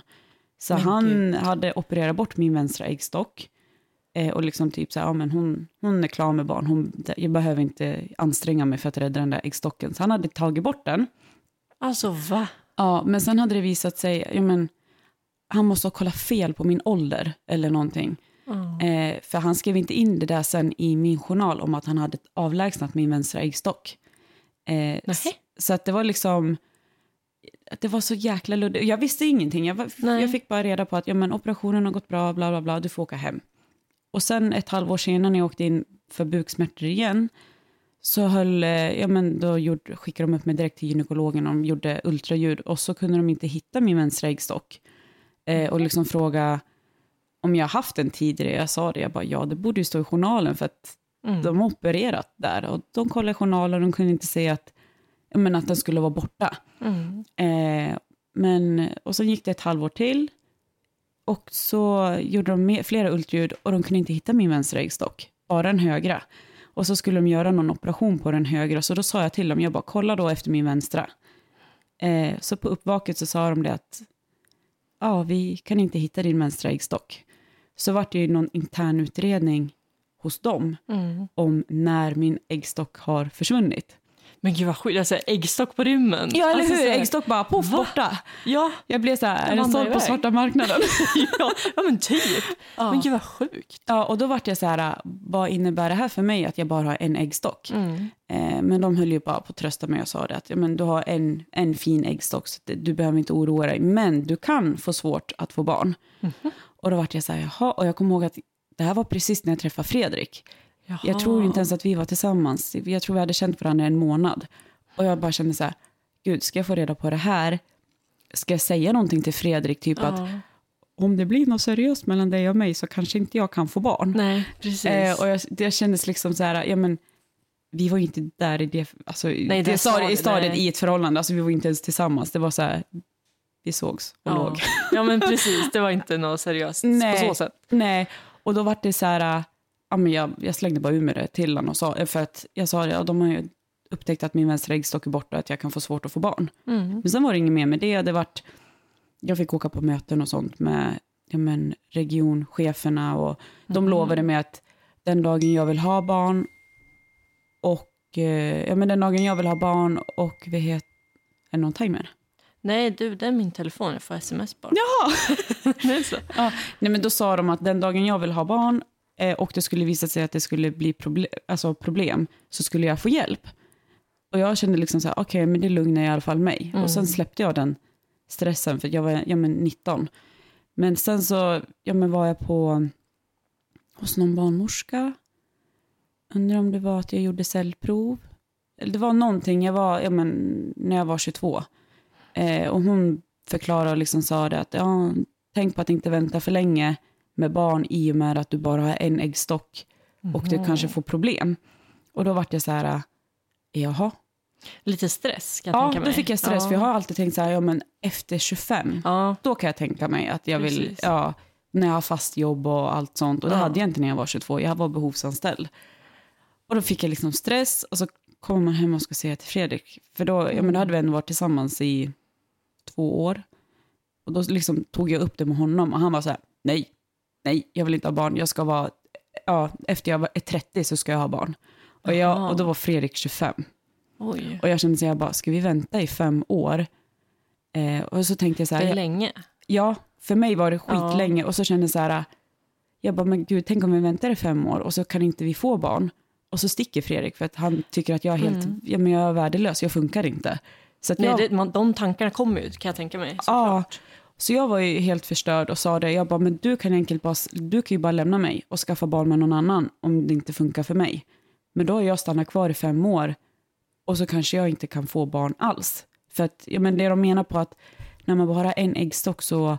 Så Men han gud. hade opererat bort min vänstra äggstock. Eh, och liksom typ så här, ja men hon, hon är klar med barn, hon, jag behöver inte anstränga mig för att rädda den där äggstocken. Så han hade tagit bort den. Alltså va? Ja, men sen hade det visat sig, ja men, han måste ha kollat fel på min ålder eller någonting. Ja. Eh, för han skrev inte in det där sen i min journal om att han hade avlägsnat min vänstra äggstock. Eh, så att det var liksom, det var så jäkla luddigt. Jag visste ingenting. Jag, var, jag fick bara reda på att ja, men, operationen har gått bra, bla bla bla, du får åka hem. Och sen ett halvår senare när jag åkte in för buksmärtor igen, så höll, eh, ja, men då gjorde, skickade de upp mig direkt till gynekologen och de gjorde ultraljud och så kunde de inte hitta min vänstra äggstock. Eh, och liksom fråga om jag haft den tidigare. Jag sa det, jag bara ja det borde ju stå i journalen för att Mm. de har opererat där. Och de kollade journalen och de kunde inte se att, menar, att den skulle vara borta. Mm. Eh, Men, och så gick det ett halvår till. Och så gjorde de flera ultraljud och de kunde inte hitta min vänstra äggstock, bara den högra. Och så skulle de göra någon operation på den högra, så då sa jag till dem, jag bara kolla då efter min vänstra. Eh, så på uppvaket så sa de det att ja, vi kan inte hitta din vänstra äggstock. Så vart det ju någon intern utredning hos dem mm. om när min äggstock har försvunnit. Men gud vad sjukt, alltså äggstock på rymmen. Ja eller alltså, hur, äggstock bara poff borta. Ja. Jag blev så här, är den såld på svarta marknaden? ja, ja men typ. Ja. Men gud vad sjukt. Ja och då vart jag så här, vad innebär det här för mig att jag bara har en äggstock? Mm. Eh, men de höll ju bara på att trösta mig och sa det att ja, men du har en, en fin äggstock så du behöver inte oroa dig. Men du kan få svårt att få barn. Mm. Och då vart jag så här, jaha, och jag kommer ihåg att det här var precis när jag träffade Fredrik. Jaha. Jag tror inte ens att vi var tillsammans. Jag tror vi hade känt varandra en månad. Och jag bara kände så här, gud, ska jag få reda på det här? Ska jag säga någonting till Fredrik, typ ja. att om det blir något seriöst mellan dig och mig så kanske inte jag kan få barn. Nej, precis. Eh, och jag, det kändes liksom så här, ja men, vi var inte där i det, alltså, nej, det, det stadiet, i stadiet i ett förhållande, alltså vi var inte ens tillsammans. Det var så här, vi sågs och ja. låg. Ja men precis, det var inte något seriöst nej, på så sätt. Nej, och då var det så här, ja, men jag, jag slängde bara ur mig det till honom och sa, för att jag sa det, ja, de har ju upptäckt att min vänstra äggstock är borta och att jag kan få svårt att få barn. Mm. Men sen var det inget mer med det. det vart, jag fick åka på möten och sånt med ja, men, regioncheferna och de mm. lovade mig att den dagen jag vill ha barn och eh, ja, men den dagen jag vill ha barn och vi heter, är det någon timer? Nej, du, det är min telefon. Jag får sms bara. Jaha! Ja, nej, men då sa de att den dagen jag vill ha barn eh, och det skulle visa sig att det skulle bli proble alltså problem så skulle jag få hjälp. Och jag kände liksom så här, okej, okay, men det lugnar i alla fall mig. Mm. Och sen släppte jag den stressen, för jag var ja, men 19. Men sen så ja, men var jag på hos någon barnmorska. Undrar om det var att jag gjorde cellprov. Eller det var någonting, jag var, ja, men, när jag var 22. Eh, och hon förklarade och liksom sa det att ja, tänk på att inte vänta för länge med barn i och med att du bara har en äggstock och mm. du kanske får problem. Och då vart jag så här, jaha, Lite stress kan jag ja, tänka mig. Ja, då fick jag stress. Ja. För jag har alltid tänkt så här, ja men efter 25, ja. då kan jag tänka mig att jag Precis. vill, ja, när jag har fast jobb och allt sånt. Och det hade jag inte när jag var 22, jag var behovsanställd. Och då fick jag liksom stress och så kommer man hem och ska säga till Fredrik. För då, ja, men då hade vi ändå varit tillsammans i två år. Och då liksom tog jag upp det med honom och han var så här, nej, nej, jag vill inte ha barn. Jag ska vara, ja, efter jag är 30 så ska jag ha barn. Och, jag, och då var Fredrik 25. Oj. Och jag kände så jag bara, ska vi vänta i fem år? Eh, och så tänkte jag så här. Det är länge. Ja, för mig var det skitlänge. Ja. Och så kände jag så här, jag bara, men gud, tänk om vi väntar i fem år och så kan inte vi få barn. Och så sticker Fredrik för att han tycker att jag är helt, mm. ja men jag är värdelös, jag funkar inte. Så att Nej, jag, det, man, de tankarna kommer ut kan jag tänka mig. Ja, så jag var ju helt förstörd och sa det, jag bara, men du kan enkelt bara, du kan ju bara lämna mig och skaffa barn med någon annan om det inte funkar för mig. Men då har jag stannat kvar i fem år och så kanske jag inte kan få barn alls. För att, ja, men det de menar på att när man bara har en äggstock så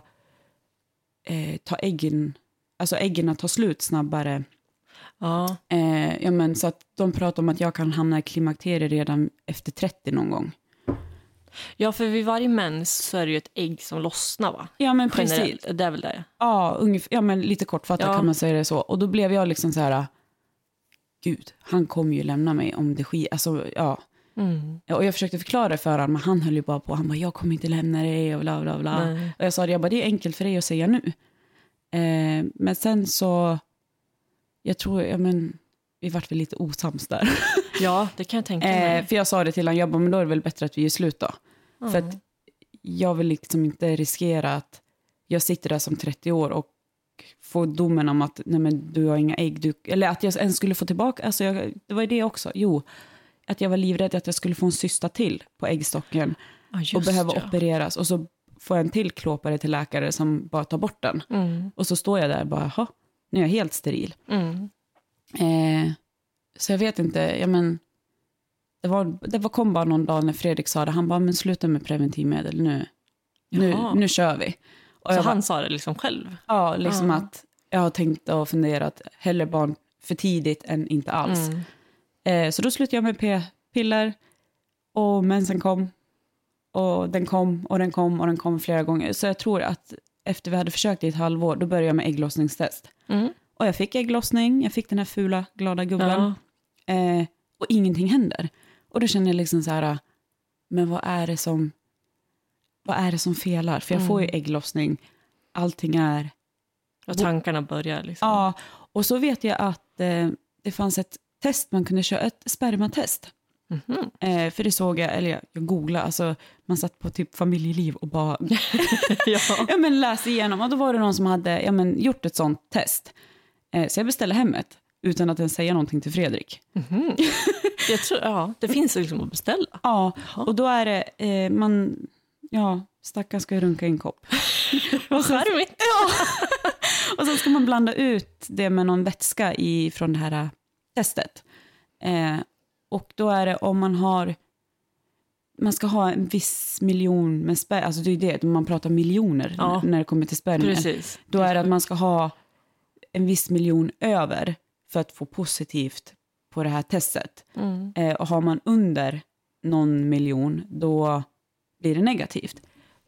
eh, tar äggen, alltså äggen tar slut snabbare. Ja. Eh, ja, men så att de pratar om att jag kan hamna i klimakteriet redan efter 30 någon gång. Ja, för vid varje mens så är det ju ett ägg som lossnar va? Ja, men precis. Generellt. Det är väl det? Ja, ungefär, ja men lite kortfattat ja. kan man säga det så. Och då blev jag liksom så här, gud, han kommer ju lämna mig om det sker. Alltså, ja. Mm. Och jag försökte förklara det för honom, men han höll ju bara på. Han bara, jag kommer inte lämna dig och bla bla bla. Nej. Och jag sa, jag bara, det är enkelt för dig att säga nu. Eh, men sen så, jag tror, ja men, vi vart väl lite osams där. Ja, det kan jag tänka mig. Eh, för jag sa det till honom, jag bara, men då är det väl bättre att vi gör slut då. Mm. För att jag vill liksom inte riskera att jag sitter där som 30 år och får domen om att nej men, du har inga ägg. Du, eller att jag ens skulle få tillbaka, alltså jag, det var ju det också. Jo, att jag var livrädd att jag skulle få en cysta till på äggstocken ah, och behöva ja. opereras. Och så får jag en till klåpare till läkare som bara tar bort den. Mm. Och så står jag där och bara, jaha, nu är jag helt steril. Mm. Eh, så jag vet inte, ja men, det, var, det var, kom bara någon dag när Fredrik sa det, han bara, men sluta med preventivmedel nu. Nu, nu kör vi. Och så han bara, sa det liksom själv? Ja, liksom ah. att jag har tänkt och funderat, hellre barn för tidigt än inte alls. Mm. Eh, så då slutade jag med p-piller och mensen kom. Och den kom och den kom och den kom flera gånger. Så jag tror att efter vi hade försökt i ett halvår, då började jag med ägglossningstest. Mm. Och jag fick ägglossning, jag fick den här fula, glada gubben. Ja. Eh, och ingenting händer. Och då känner jag liksom så här, men vad är det som, vad är det som felar? För jag får ju ägglossning, allting är, Och tankarna börjar liksom. ja. Och så vet jag att eh, det fanns ett test man kunde köra, ett spermatest. Mhm. Eh, för det såg jag, eller jag, jag googlade, alltså man satt på typ familjeliv och bara ja. ja, men läste igenom. Och då var det någon som hade ja, men, gjort ett sånt test. Eh, så jag beställde hem ett utan att ens säga någonting till Fredrik. Jag tror, ja, det finns liksom att beställa. Ja, och då är det, eh, man, ja, stackaren ska ju runka i en kopp. Vad charmigt. Och så ska man blanda ut det med någon vätska i, från det här eh, testet. Eh, och då är det om man har, man ska ha en viss miljon med spermier, alltså det är det, man pratar miljoner Ja. när det kommer till. Precis. Då är det att man ska ha en viss miljon över för att få positivt på det här testet. Mm. Eh, och har man under någon miljon, då blir det negativt.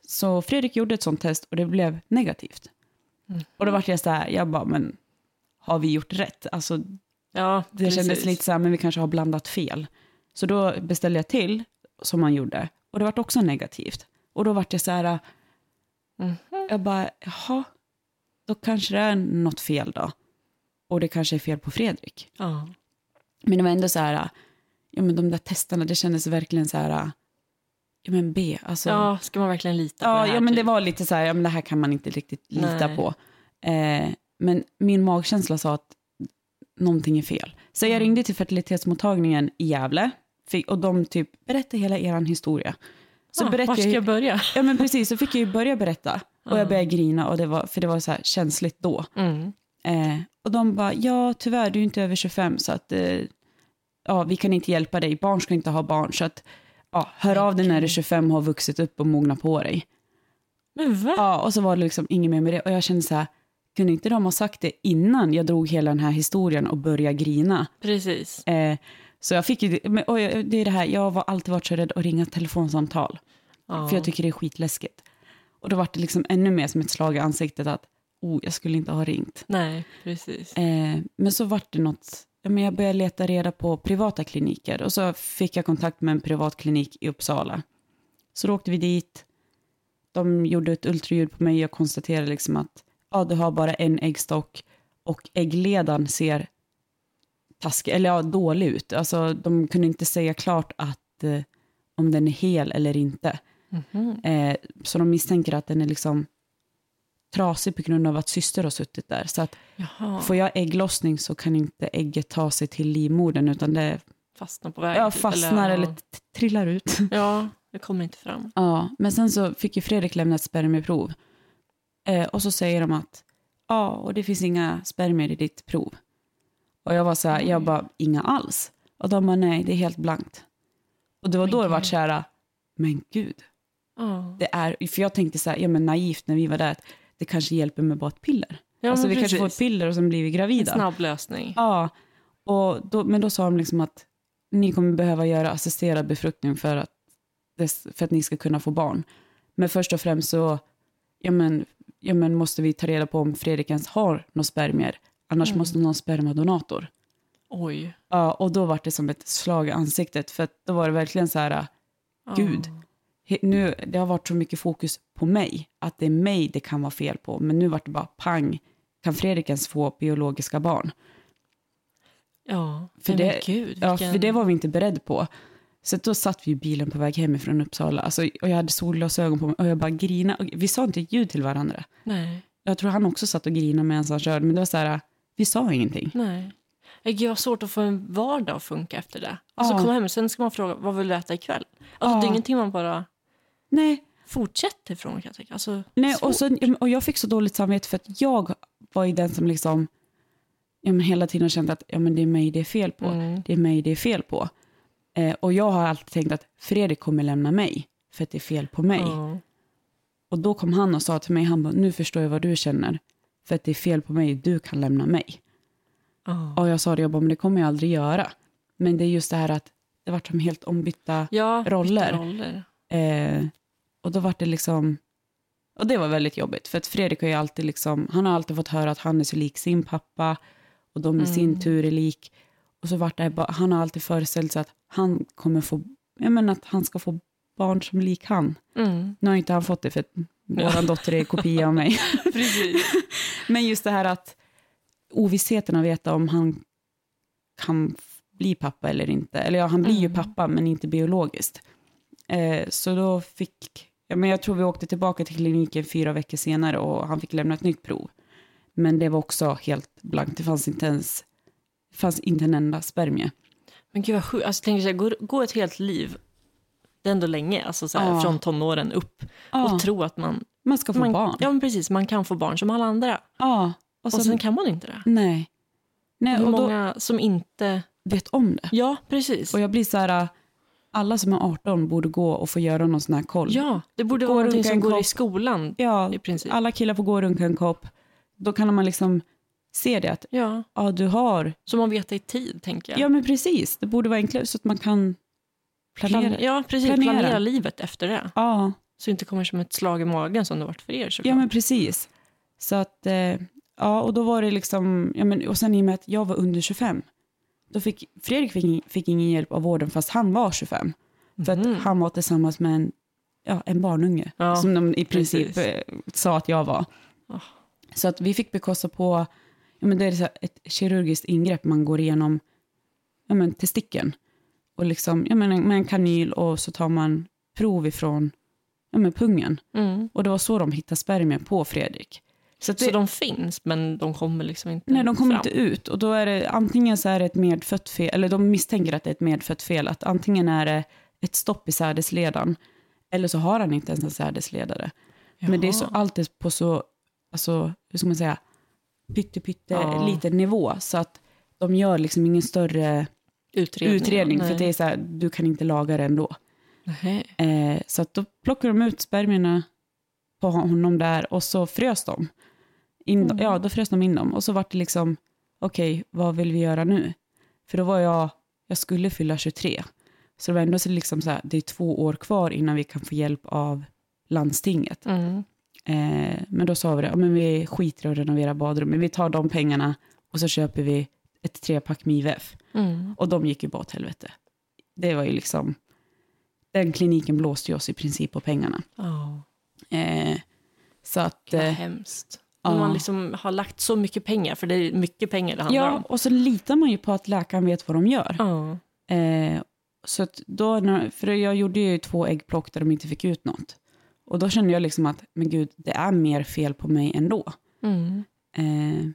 Så Fredrik gjorde ett sånt test och det blev negativt. Mm. Och då vart jag så här, jag bara, men har vi gjort rätt? Alltså, Ja, det precis. kändes lite så här, men vi kanske har blandat fel. Så då beställde jag till, som man gjorde, och det vart också negativt. Och då vart jag så här, Mhm. jag bara, jaha, då kanske det är något fel då. Och det kanske är fel på Fredrik. Ja. Men det var ändå så här, ja men de där testerna, det kändes verkligen så här, ja men B, alltså. ja, ska man verkligen lita på Ja, det här? ja men det typ? var lite så här, ja men det här kan man inte riktigt lita Nej. på. Eh, men min magkänsla sa att någonting är fel. Så jag Mm. ringde till fertilitetsmottagningen i Gävle och de typ berättade hela er historia. Så ah, var ska jag, jag börja? ja men precis, så fick jag ju börja berätta. Och jag Ja. började grina, och det var, för det var så här känsligt då. Mm. Eh, och de bara, ja tyvärr du är inte över 25 så att eh, ja, vi kan inte hjälpa dig, barn ska inte ha barn så att ja, hör av dig när du är 25 och har vuxit upp och mognat på dig. Men va? Ja, och så var det liksom inget mer med det och jag kände så här, kunde inte de ha sagt det innan jag drog hela den här historien och började grina? Precis. Eh, så jag fick ju, men, jag- det är det här, jag har alltid varit så rädd att ringa telefonsamtal. Ja. För jag tycker det är skitläskigt. Och då var det liksom ännu mer som ett slag i ansiktet att, oh, jag skulle inte ha ringt. Nej, precis. Eh, men så vart det något, men jag började leta reda på privata kliniker och så fick jag kontakt med en privat klinik i Uppsala. Så då åkte vi dit, de gjorde ett ultraljud på mig och konstaterade liksom att ja, du har bara en äggstock och äggledan ser taskig, eller ja, dålig ut. Alltså, de kunde inte säga klart att eh, om den är hel eller inte. Mhm. Eh, så de misstänker att den är liksom trasig på grund av att syster har suttit där. Så att Jaha, Får jag ägglossning så kan inte ägget ta sig till livmodern utan det fastnar på vägen. ja, fastnar eller, t- trillar ut. Ja, det kommer inte fram. Ja, men sen så fick ju Fredrik lämna ett spermieprov. Eh, och så säger de att ja, och det finns inga spermier i ditt prov. Och jag var så här, jag bara, inga alls. Och de bara, nej, det är helt blankt. Och det var Men då det var gud. så här, men gud, Ja, det är, för jag tänkte så här, ja men naivt när vi var där, det kanske hjälper med bara ett piller. ja alltså vi kanske får ett precis. piller och sen blir vi En gravida. snabb lösning. Ja, och då, men då sa de liksom att ni kommer behöva göra assisterad befruktning för att, för att ni ska kunna få barn. Men först och främst så ja men, ja men måste vi ta reda på om Fredrik ens har några spermier. Annars Mm. måste någon spermadonator. Oj. Ja, och då var det som ett slag i ansiktet. För att då var det verkligen så här. Gud. he- nu, det har varit så mycket fokus på mig. Att det är mig det kan vara fel på. Men nu var det bara pang. Kan Fredrik ens få biologiska barn? Ja, För det- gud, Ja, vilken- för det var vi inte beredd på. Så då satt vi i bilen på väg hemifrån Uppsala alltså, och jag hade solglasögon på mig och jag bara grina. Och vi sa inte ett ljud till varandra. Nej, Jag tror han också satt och grinade medan han körde, men det var så här, vi sa ingenting. nej. Jag har svårt att få en vardag att funka efter det. Och så Ja. komma hem sen ska man fråga, vad vill du äta ikväll? Alltså Ja. det är ingenting man bara Nej, fortsätter ifrån kan jag tänka. Alltså, nej svårt. och, så, och jag fick så dåligt samvete för att jag var ju den som liksom, ja, men hela tiden kände att ja, men det är mig det är fel på. Mm. Det är mig det är fel på. Eh, och jag har alltid tänkt att Fredrik kommer lämna mig för att det är fel på mig. Ja. Och då kom han och sa till mig, han bara, nu förstår jag vad du känner. För att det är fel på mig, du kan lämna mig. Ja. Och jag sa det, jag bara, men det kommer jag aldrig göra. Men det är just det här att det vart som helt ombytta Ja, roller. roller. Eh, och då var det liksom, och det var väldigt jobbigt, för att Fredrik har ju alltid liksom, han har alltid fått höra att han är så lik sin pappa, och de i Mm. sin tur är lik. Och så vart det bara, han har alltid föreställt sig att han kommer få, jag menar att han ska få barn som lik han. Mm. Nu har inte han fått det för att vår dotter är kopia av mig. Men just det här att ovissheten att veta om han kan bli pappa eller inte. Eller ja, han blir ju Mm. pappa men inte biologiskt. Eh, så då fick, ja, men jag tror vi åkte tillbaka till kliniken fyra veckor senare och han fick lämna ett nytt prov. Men det var också helt blankt, det fanns inte ens, fanns inte en enda spermie. Men gud vad sjukt. Alltså, tänk sig, gå, gå ett helt liv, det är ändå länge, alltså så här, Ja. från tonåren upp, Ja, och tro att man, man ska få man, barn. Ja, men precis, man kan få barn som alla andra. Ja, och, Och så, sen kan man inte det. nej. Nej, Hur och då många som inte... vet om det. Ja, precis. Och jag blir så här, alla som är 18 borde gå och få göra någon sån här koll. Ja, det borde Gå vara någonting som går i skolan Ja, i princip. alla killar får gå och runka en kopp. Då kan man liksom se det att Ja, ja, du har... så man vet det i tid, tänker jag. Ja, men precis. Det borde vara enklare så att man kan planera. Plan- ja, precis. Planera. Planera. livet efter det. Ja, Så det inte kommer som ett slag i magen som det varit för er. såklart. ja, men precis. Så att, eh, ja, och då var det liksom, ja, men, och sen i och med att jag var under 25, då fick Fredrik fick, fick ingen hjälp av vården fast han var 25. För Mhm. att han var tillsammans med en, ja, en barnunge, Ja, som de i princip precis. eh, sa att jag var. Ah. Så att vi fick bekosta på, ja, men det är så ett kirurgiskt ingrepp man går igenom ja, men testikeln. Och liksom, ja, men med en kanyl och så tar man prov ifrån ja, men pungen. Mm. Och det var så de hittade spermier på Fredrik. Så, det, Så de finns, men de kommer liksom inte nej, de kommer fram. inte ut. Och då är det antingen så är det ett medfött fel, eller de misstänker att det är ett medfött fel. Att antingen är det ett stopp i sädesledan, eller så har han inte ens en sädesledare. Men det är så, Jaha. allt är på så, alltså, hur ska man säga, pytte, pytte Ja. liten nivå. Så att de gör liksom ingen större Utredning. utredning, för det är så här, du kan inte laga det ändå. Eh, så att då plockar de ut spermierna på honom där och så frös de. In, Mm. Ja, då frös de in dem. Och så var det liksom, okej, vad vill vi göra nu? För då var jag, jag skulle fylla 23. Så det var ändå så liksom så här, det är två år kvar innan vi kan få hjälp av landstinget. Mm. Eh, men då sa vi det, ja, men vi skiter i att renovera badrum, men vi tar de pengarna och så köper vi ett trepack med IVF. Mm. Och de gick ju bara åt helvete. Det var ju liksom, den kliniken blåste ju oss i princip på pengarna. Ja, Eh, så att, eh, hemskt. Ja. Om man liksom har lagt så mycket pengar, för det är mycket pengar det handlar ja, om. och så litar man ju på att läkaren vet vad de gör. Ja. Eh, så då, när- för jag gjorde ju två äggplock där de inte fick ut något. Och då kände jag liksom att, men gud, det är mer fel på mig ändå. Mm. Eh,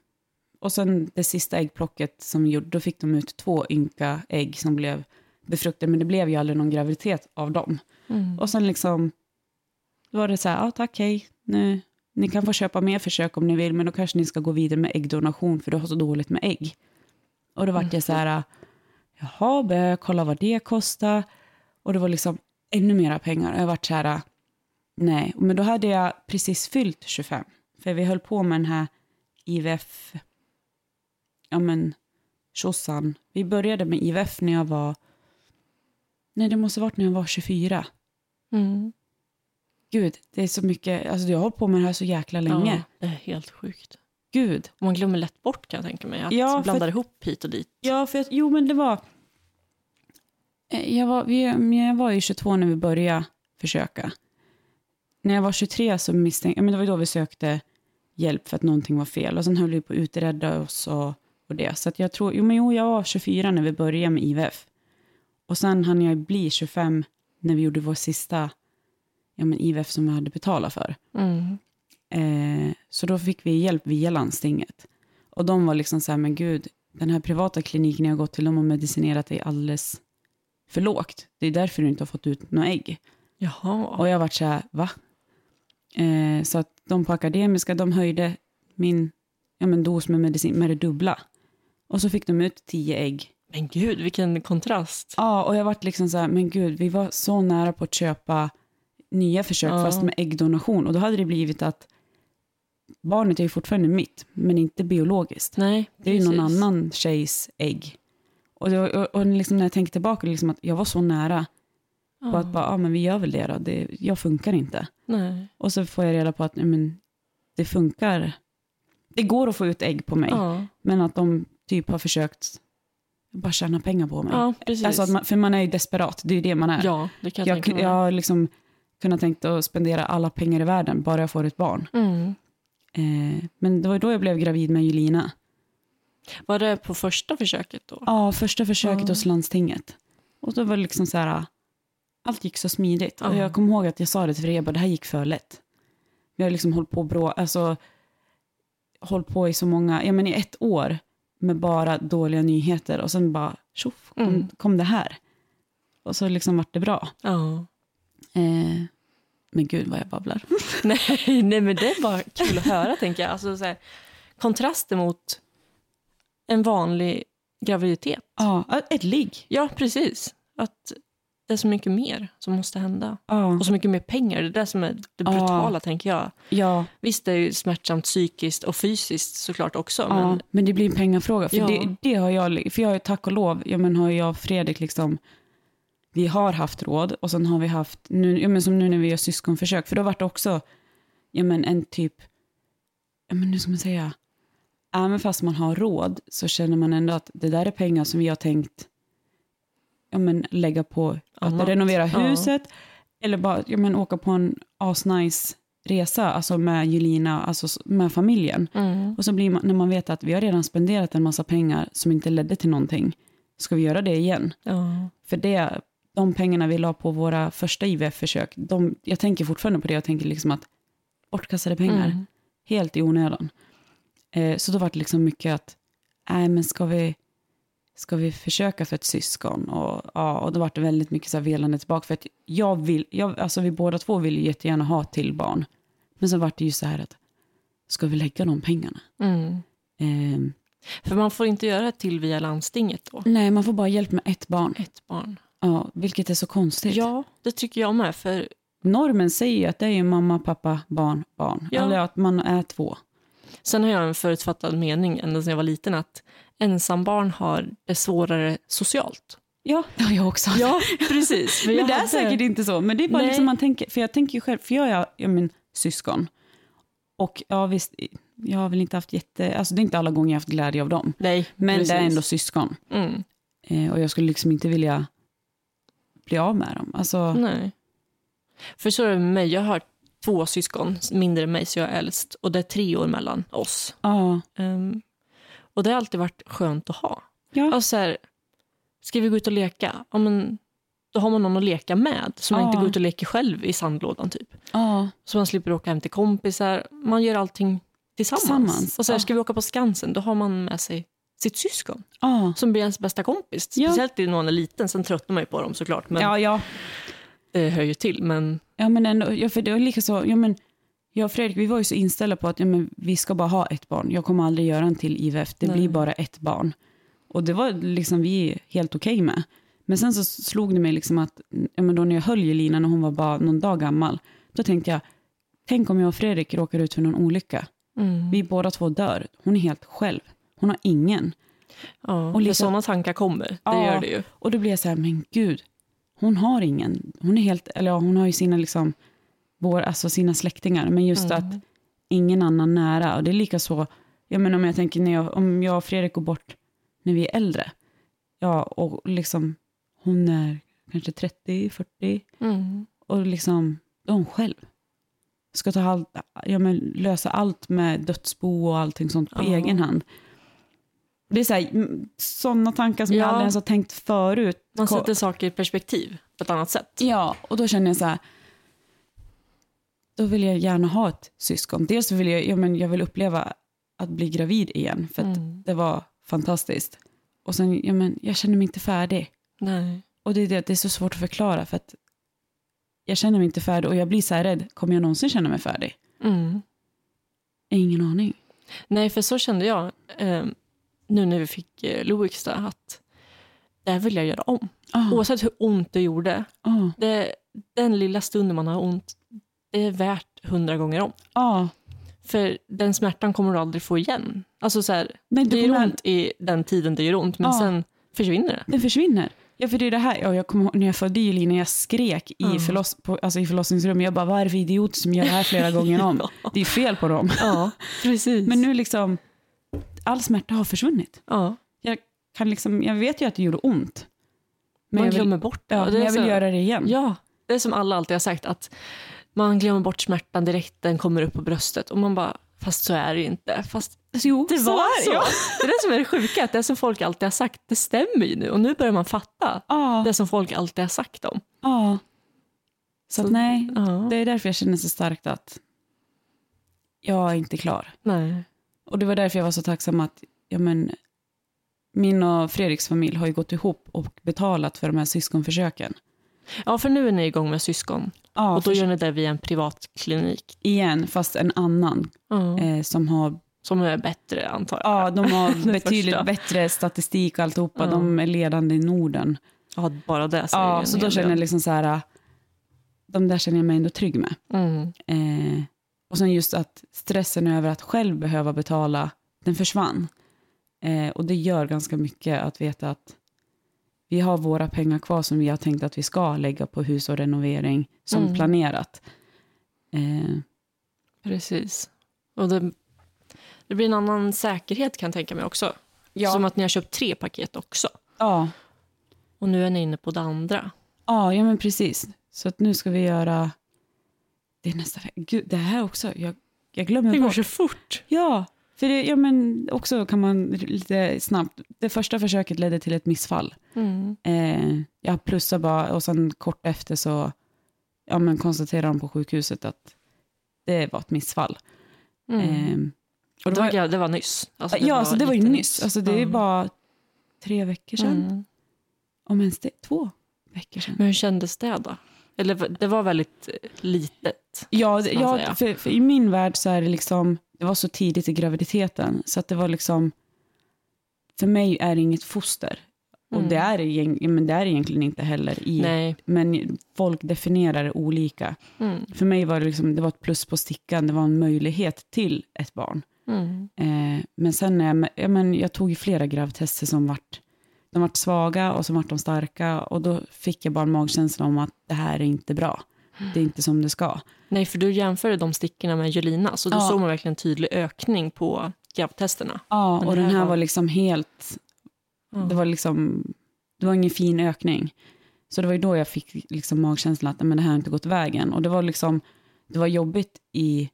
och sen det sista äggplocket som vi gjorde, då fick de ut två ynka ägg som blev befruktade, men det blev ju aldrig någon graviditet av dem. Mm. Och sen liksom, då var det så här, ja tack, hej, nu, ni kan få köpa mer försök om ni vill, men då kanske ni ska gå vidare med äggdonation, för du har så dåligt med ägg. Och då vart jag så här, jaha, började jag kolla vad det kostar, och det var liksom ännu mera pengar. Och jag vart så här, nej, men då hade jag precis fyllt 25, för vi höll på med den här IVF, ja men, tjosan. Vi började med IVF när jag var, nej det måste ha varit när jag var 24. Mm. Gud, det är så mycket, alltså jag har hållit på med det här så jäkla länge. Ja, det är helt sjukt. Gud. Man glömmer lätt bort kan jag tänka mig. Att Ja, för blanda att- ihop hit och dit. Ja, för att, jo men det var, eh, jag var, vi, jag var ju 22 när vi började försöka. När jag var 23 så misstänkte, ja, men det var då vi sökte hjälp för att någonting var fel. Och sen höll vi på att utreda oss och, och det. Så att jag tror, jo men jo, jag var 24 när vi började med IVF. Och sen hann jag bli 25 när vi gjorde vår sista ja, men IVF som vi hade betalat för. Mm. Eh, så då fick vi hjälp via landstinget. Och de var liksom så här, men gud, den här privata kliniken jag har gått till, de har medicinerat dig alldeles för lågt. Det är därför du inte har fått ut några ägg. Jaha. Och jag varit så här, va? Eh, så att de på Akademiska, de höjde min ja, men dos med medicin med det dubbla. Och så fick de ut tio ägg. Men gud, vilken kontrast. Ja, och jag varit liksom så här, men gud, vi var så nära på att köpa nya försök Ja. fast med äggdonation. Och då hade det blivit att barnet är ju fortfarande mitt, men inte biologiskt. Nej, Det är ju någon annan tjejs ägg. Och, det, och, och liksom när jag tänker tillbaka, liksom att jag var så nära På att bara, ja men vi gör väl det då, det, jag funkar inte. Nej. Och så får jag reda på att men, det funkar. Det går att få ut ägg på mig, Ja, men att de typ har försökt bara tjäna pengar på mig. ja precis. Alltså att man, för man är ju desperat, det är ju det man är. ja, det kan jag, jag, jag har liksom kunnat tänkt att spendera alla pengar i världen bara jag får ett barn. Mm. Eh, men det var då jag blev gravid med Julina. Var det på första försöket då? Ja, första försöket Ja. hos landstinget. Och då var det liksom så här, allt gick så smidigt. Och Ja. jag kommer ihåg att jag sa det till Freja, det här gick för lätt. Vi har liksom hållit på bra, alltså hållit på i så många, ja men i ett år med bara dåliga nyheter och sen bara tjoff, kom, Mm. kom det här. Och så liksom vart det bra. Ja. Eh, men gud vad jag babblar. Nej, nej, men det är bara kul att höra, tänker jag. Alltså, så här, kontraster mot en vanlig graviditet. Ja, ett ligg. Ja, precis. Att det är så mycket mer som måste hända. Ja, Och så mycket mer pengar. Det är det som är det brutala, tänker jag. ja, Visst, det är ju smärtsamt psykiskt och fysiskt såklart också. ja, Men men det blir en pengafråga. För, Ja. det, det har jag, för jag tack och lov, ja, men har jag och Fredrik liksom, vi har haft råd och sen har vi haft, nu, ja, men som nu när vi gör syskonförsök, för då har varit det också ja, men en typ, ja, men nu ska man säga, även fast man har råd så känner man ändå att det där är pengar som vi har tänkt ja, men lägga på att Annat. renovera Ja. huset eller bara ja, men åka på en asnice resa alltså med Julina, alltså med familjen. mm. Och så blir man, när man vet att vi har redan spenderat en massa pengar som inte ledde till någonting, ska vi göra det igen? ja. För det, de pengarna vi la på våra första IVF-försök, de, jag tänker fortfarande på det, jag tänker liksom att bortkastade pengar, Mm. helt i onödan. Eh, så då var det liksom mycket att, nej men ska vi, ska vi försöka för ett syskon? Och, ja, och då var det väldigt mycket så här velande tillbaka, för att jag vill, jag, alltså vi båda två vill ju jättegärna ha till barn. Men så var det ju så här att, ska vi lägga de pengarna? Mm. Eh, För man får inte göra det till via landstinget då. nej, man får bara hjälp med ett barn. Ett barn. Ja, vilket är så konstigt. Ja, det tycker jag med. För Normen säger ju att det är mamma, pappa, barn, barn. Ja. Eller att man är två. Sen har jag en förutfattad mening ända sedan jag var liten att ensambarn har det svårare socialt. Ja, det har jag också. Ja, precis. Men jag det är säkert inte så. Men det är bara Nej. liksom man tänker, för jag tänker ju själv, för jag är jag min syskon. Och ja visst, jag har väl inte haft jätte, alltså det är inte alla gånger jag haft glädje av dem. Nej, Men precis. det är ändå syskon. Mm. Eh, och jag skulle liksom inte vilja bli av med dem. Alltså, Nej. För så är det med mig. Jag har två syskon, mindre än mig, så jag är äldst. Och det är tre år mellan oss. ja. Ehm, och det har alltid varit skönt att ha. Ja. Alltså så här, ska vi gå ut och leka? Ja, men, då har man någon att leka med. Så man Ja. inte går ut och leker själv i sandlådan. typ. ja. Så man slipper åka hem till kompisar. Man gör allting tillsammans. Tillsammans, Och så här, ska vi åka på Skansen, då har man med sig sitt syskon ja. som blir ens bästa kompis. Ja. Speciellt när man är liten, sen tröttnar man ju på dem såklart. Men Ja, ja. det hör ju till. Men Ja, men ändå, ja, för det var lika så, ja, men, jag och Fredrik, vi var ju så inställda på att ja, men, vi ska bara ha ett barn. Jag kommer aldrig göra en till IVF, det Nej. blir bara ett barn. Och det var liksom vi helt okej med. Men sen så slog det mig liksom att, ja, men då när jag höll Jelina när hon var bara någon dag gammal, då tänkte jag, tänk om jag och Fredrik råkar ut för någon olycka. mm, Vi båda två dör. Hon är helt själv. Hon har ingen. ja, och liksom- sådana tankar kommer. Det Ja. gör det ju. Och då blir jag så här, men gud, hon har ingen. Hon är helt, eller ja, hon har ju sina liksom, vår, alltså sina släktingar, men just Mm. att ingen annan nära. Och det är lika så, jag menar om jag tänker när jag, om jag och Fredrik går bort när vi är äldre. Ja, och liksom hon är kanske 30, 40 Mm. och liksom, då är hon själv. Ska ta allt, ja, men lösa allt med dödsbo och allting sånt på Ja. egen hand. Det är så här, sådana tankar som jag Ja. aldrig ens har tänkt förut. Man sätter saker i perspektiv på ett annat sätt. Ja, och då känner jag så här, då vill jag gärna ha ett syskon. Dels vill jag, ja, men jag vill uppleva att bli gravid igen, för att Mm. det var fantastiskt. Och sen, ja, men jag känner mig inte färdig. Nej. Och det är, det, det är så svårt att förklara, för att jag känner mig inte färdig och jag blir så här rädd, kommer jag någonsin känna mig färdig? Mm. Ingen aning. Nej, för så kände jag eh, nu när vi fick eh, Louis att det här vill jag göra om. Ah, Oavsett hur ont det gjorde, ah, det, den lilla stunden man har ont, det är värt hundra gånger om. ah. För den smärtan kommer du aldrig få igen. Alltså så här, Nej, det gör ont i den tiden det gör ont, men sen försvinner det. det försvinner. Ja, för det är det här, ja, jag kommer ihåg när jag födde Julie, när jag skrek i, förloss, på, alltså i förlossningsrummet, jag bara, vad är det för idioter som gör det här flera gånger om? Det är fel på dem. Ja, precis. Men nu liksom, all smärta har försvunnit. ja, Jag, kan liksom, jag vet ju att det gjorde ont. Men man jag vill, glömmer bort det. ja, det men jag vill så- göra det igen. Ja, det är som alla alltid har sagt att man glömmer bort smärtan direkt den kommer upp på bröstet och man bara, fast så är det ju inte. Fast Jo, det så var så. det, ja. Det är det som är det sjuka, att det som folk alltid har sagt, det stämmer ju nu och nu börjar man fatta Ja, det som folk alltid har sagt om. ja. Så, Så- nej, det är därför jag känner så starkt att jag är inte klar. nej. Och det var därför jag var så tacksam att ja, men, min och Fredriks familj har ju gått ihop och betalat för de här syskonförsöken. Ja, för nu är ni igång med syskon Ja, och då för, gör ni det via en privat klinik igen, fast en annan ja. eh, som har, som är bättre antar jag. ja, de har betydligt bättre statistik och alltihopa. Ja. De är ledande i Norden. Ja, bara det säger Ja, så då känner jag liksom så här, de där känner jag mig ändå trygg med. Mm. Eh, och sen just att stressen över att själv behöva betala, den försvann. Eh, och det gör ganska mycket att veta att vi har våra pengar kvar som vi har tänkt att vi ska lägga på hus och renovering som Mm. planerat. Eh, Precis. Och det, det blir en annan säkerhet kan jag tänka mig också. Ja. Som att ni har köpt tre paket också. ja, Och nu är ni inne på det andra. ja, ja, men precis. Så att nu ska vi göra, det är nästa. Gud, det här också, jag, jag glömmer Det går bort. så fort. Ja, för det, ja, men också kan man lite snabbt, det första försöket ledde till ett missfall. Mm. Eh, jag plussade bara och sen kort efter så ja, men konstaterade de på sjukhuset att det var ett missfall. Mm. Eh, och det, var, det var nyss. Alltså, ja, alltså det var ju nyss. Alltså, det är Mm. bara tre veckor sedan. Mm. Om ens det, två veckor sedan. Men hur kändes det då? Eller det var väldigt eh, Ja, ja för, för i min värld så är det liksom, det var så tidigt i graviditeten så att det var liksom, för mig är det inget foster. Och Mm. det är, men det är egentligen inte heller i, Nej. men folk definierar det olika. Mm. För mig var det, liksom, det var ett plus på stickan, det var en möjlighet till ett barn. Mm. Eh, men sen när jag, ja, men jag tog ju flera gravtester som vart, de vart svaga och så vart de starka och då fick jag bara magkänsla om att det här är inte bra. Det är inte som det ska. Nej, för du jämförde de stickorna med Julina, så då Ja. såg man verkligen en tydlig ökning på grabbtesterna. Ja, Men och den här var- var liksom helt, det var liksom, det var ingen fin ökning. Så det var ju då jag fick liksom magkänslan att men det här har inte gått vägen. Och det var liksom, det var jobbigt i,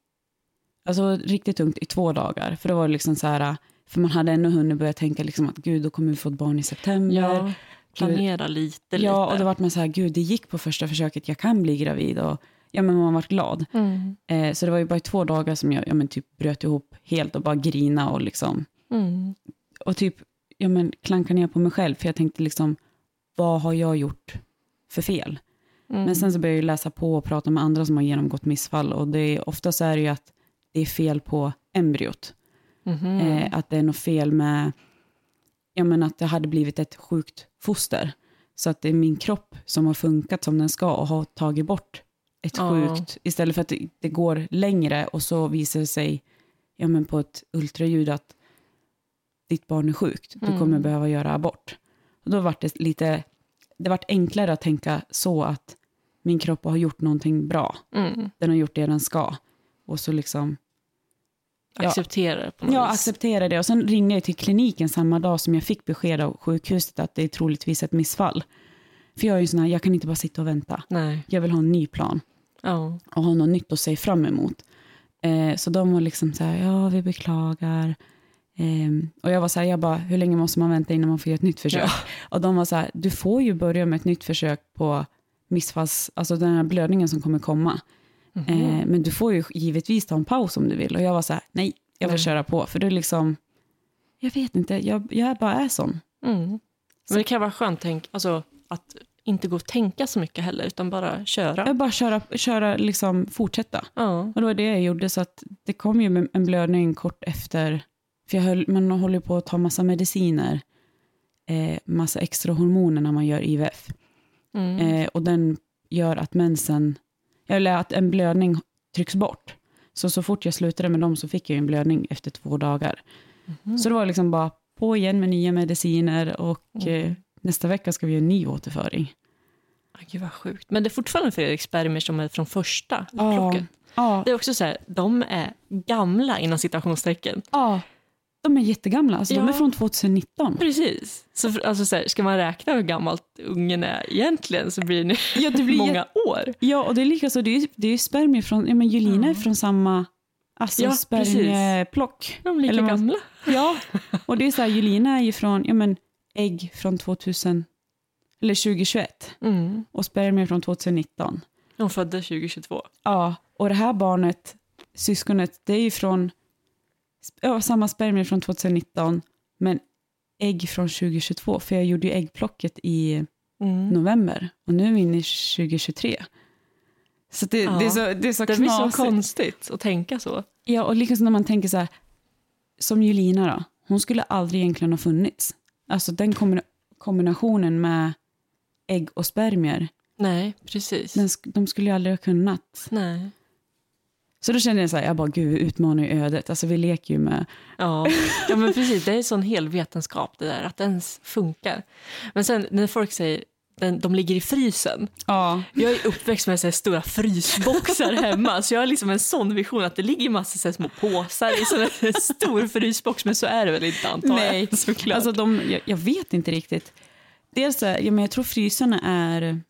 alltså riktigt tungt i två dagar. För det var liksom så här, för man hade ännu hunnit börja tänka liksom att gud, då kommer vi få ett barn i september. Ja, planera lite, lite. Ja, och det vart man så här, gud, det gick på första försöket, jag kan bli gravid. Och, ja, men man vart glad. Mm. Eh, så det var ju bara i två dagar som jag ja, men typ bröt ihop helt och bara grina och liksom, Mm. och typ ja, men klanka ner på mig själv, för jag tänkte liksom, vad har jag gjort för fel? Mm. Men sen så började jag läsa på och prata med andra som har genomgått missfall och det är, ofta så är det ju att det är fel på embryot. Mhm. Eh, att det är något fel med, ja men att det hade blivit ett sjukt foster. Så att det är min kropp som har funkat som den ska och har tagit bort ett Ja. sjukt, istället för att det, det går längre och så visar det sig ja men på ett ultraljud att ditt barn är sjukt, du Mm. kommer behöva göra abort. Och då var det lite, det vart enklare att tänka så att min kropp har gjort någonting bra. Mm. Den har gjort det den ska. Och så liksom Acceptera det på något jag vis. accepterade det och sen ringde jag till kliniken samma dag som jag fick besked av sjukhuset att det är troligtvis ett missfall. För jag är ju sån här, jag kan inte bara sitta och vänta. Nej. Jag vill ha en ny plan Ja. och ha något nytt att se fram emot. Eh, så de var liksom så här, ja vi beklagar. Ehm, och jag var så här, jag bara, hur länge måste man vänta innan man får göra ett nytt försök? Ja. Och de var så här, du får ju börja med ett nytt försök på missfalls, alltså den här blödningen som kommer komma. Mhm. Eh, men du får ju givetvis ta en paus om du vill. Och jag var så här, nej, jag vill Nej. köra på. För är liksom, jag vet inte, jag, jag bara är sån. Mm. Men det kan vara skönt tänk, alltså, att inte gå och tänka så mycket heller, utan bara köra. Jag bara köra, köra liksom fortsätta. Ja. Och det var det jag gjorde, så att det kom ju en blödning kort efter. För jag höll, man håller på att ta massa mediciner, eh, massa extra hormoner när man gör IVF. Mm. Eh, och den gör att mensen, eller att en blödning trycks bort. Så så fort jag slutade med dem så fick jag en blödning efter två dagar. Mhm. Så det var liksom bara på igen med nya mediciner och Mm. eh, nästa vecka ska vi göra en ny återföring. Gud vad sjukt. Men det är fortfarande Fredrik spermier som är från första Ja. flocken. Ja, Det är också så här, de är gamla inom citationstecken. ja. De är jättegamla, alltså de Ja. är från 2019. Precis. Så för, alltså så här, ska man räkna hur gammalt ungen är egentligen så blir det Ja, det blir många år. Ja, och det är lika så, det är det är spermier från, ja men Julina är från samma alltså Ja, spermieplock. De är lika Eller gamla. Ja, och det är så här, Julina är ju från, ja men ägg från 2000, eller 2021 Mm. och spermier från 2019. De födda 2022. Ja, och det här barnet, syskonet, det är ju från ja, samma spermier från 2019, men ägg från 2022, för jag gjorde ju äggplocket i Mm. november och nu är vi inne i 2023. Så det, Ja. det är så, det är så Det blir så knasigt. konstigt att tänka så. Ja, och liksom när man tänker så här, som Julina då, hon skulle aldrig egentligen ha funnits. Alltså den kombina- kombinationen med ägg och spermier, Nej, precis. den, de skulle ju aldrig ha kunnat. Nej. Så då kände jag så här, jag bara gud, utmanar ju ödet. Alltså vi leker ju med, Ja. ja, men precis. Det är en sån hel vetenskap det där, att det ens funkar. Men sen när folk säger den, de ligger i frysen. ja, Jag är uppväxt med så här stora frysboxar hemma, så jag har liksom en sån vision att det ligger massa så här små påsar i sån här stor frysbox, men så är det väl inte antar jag. Nej, såklart. alltså de, jag, jag vet inte riktigt. Dels, så här, ja, men jag tror frysarna är,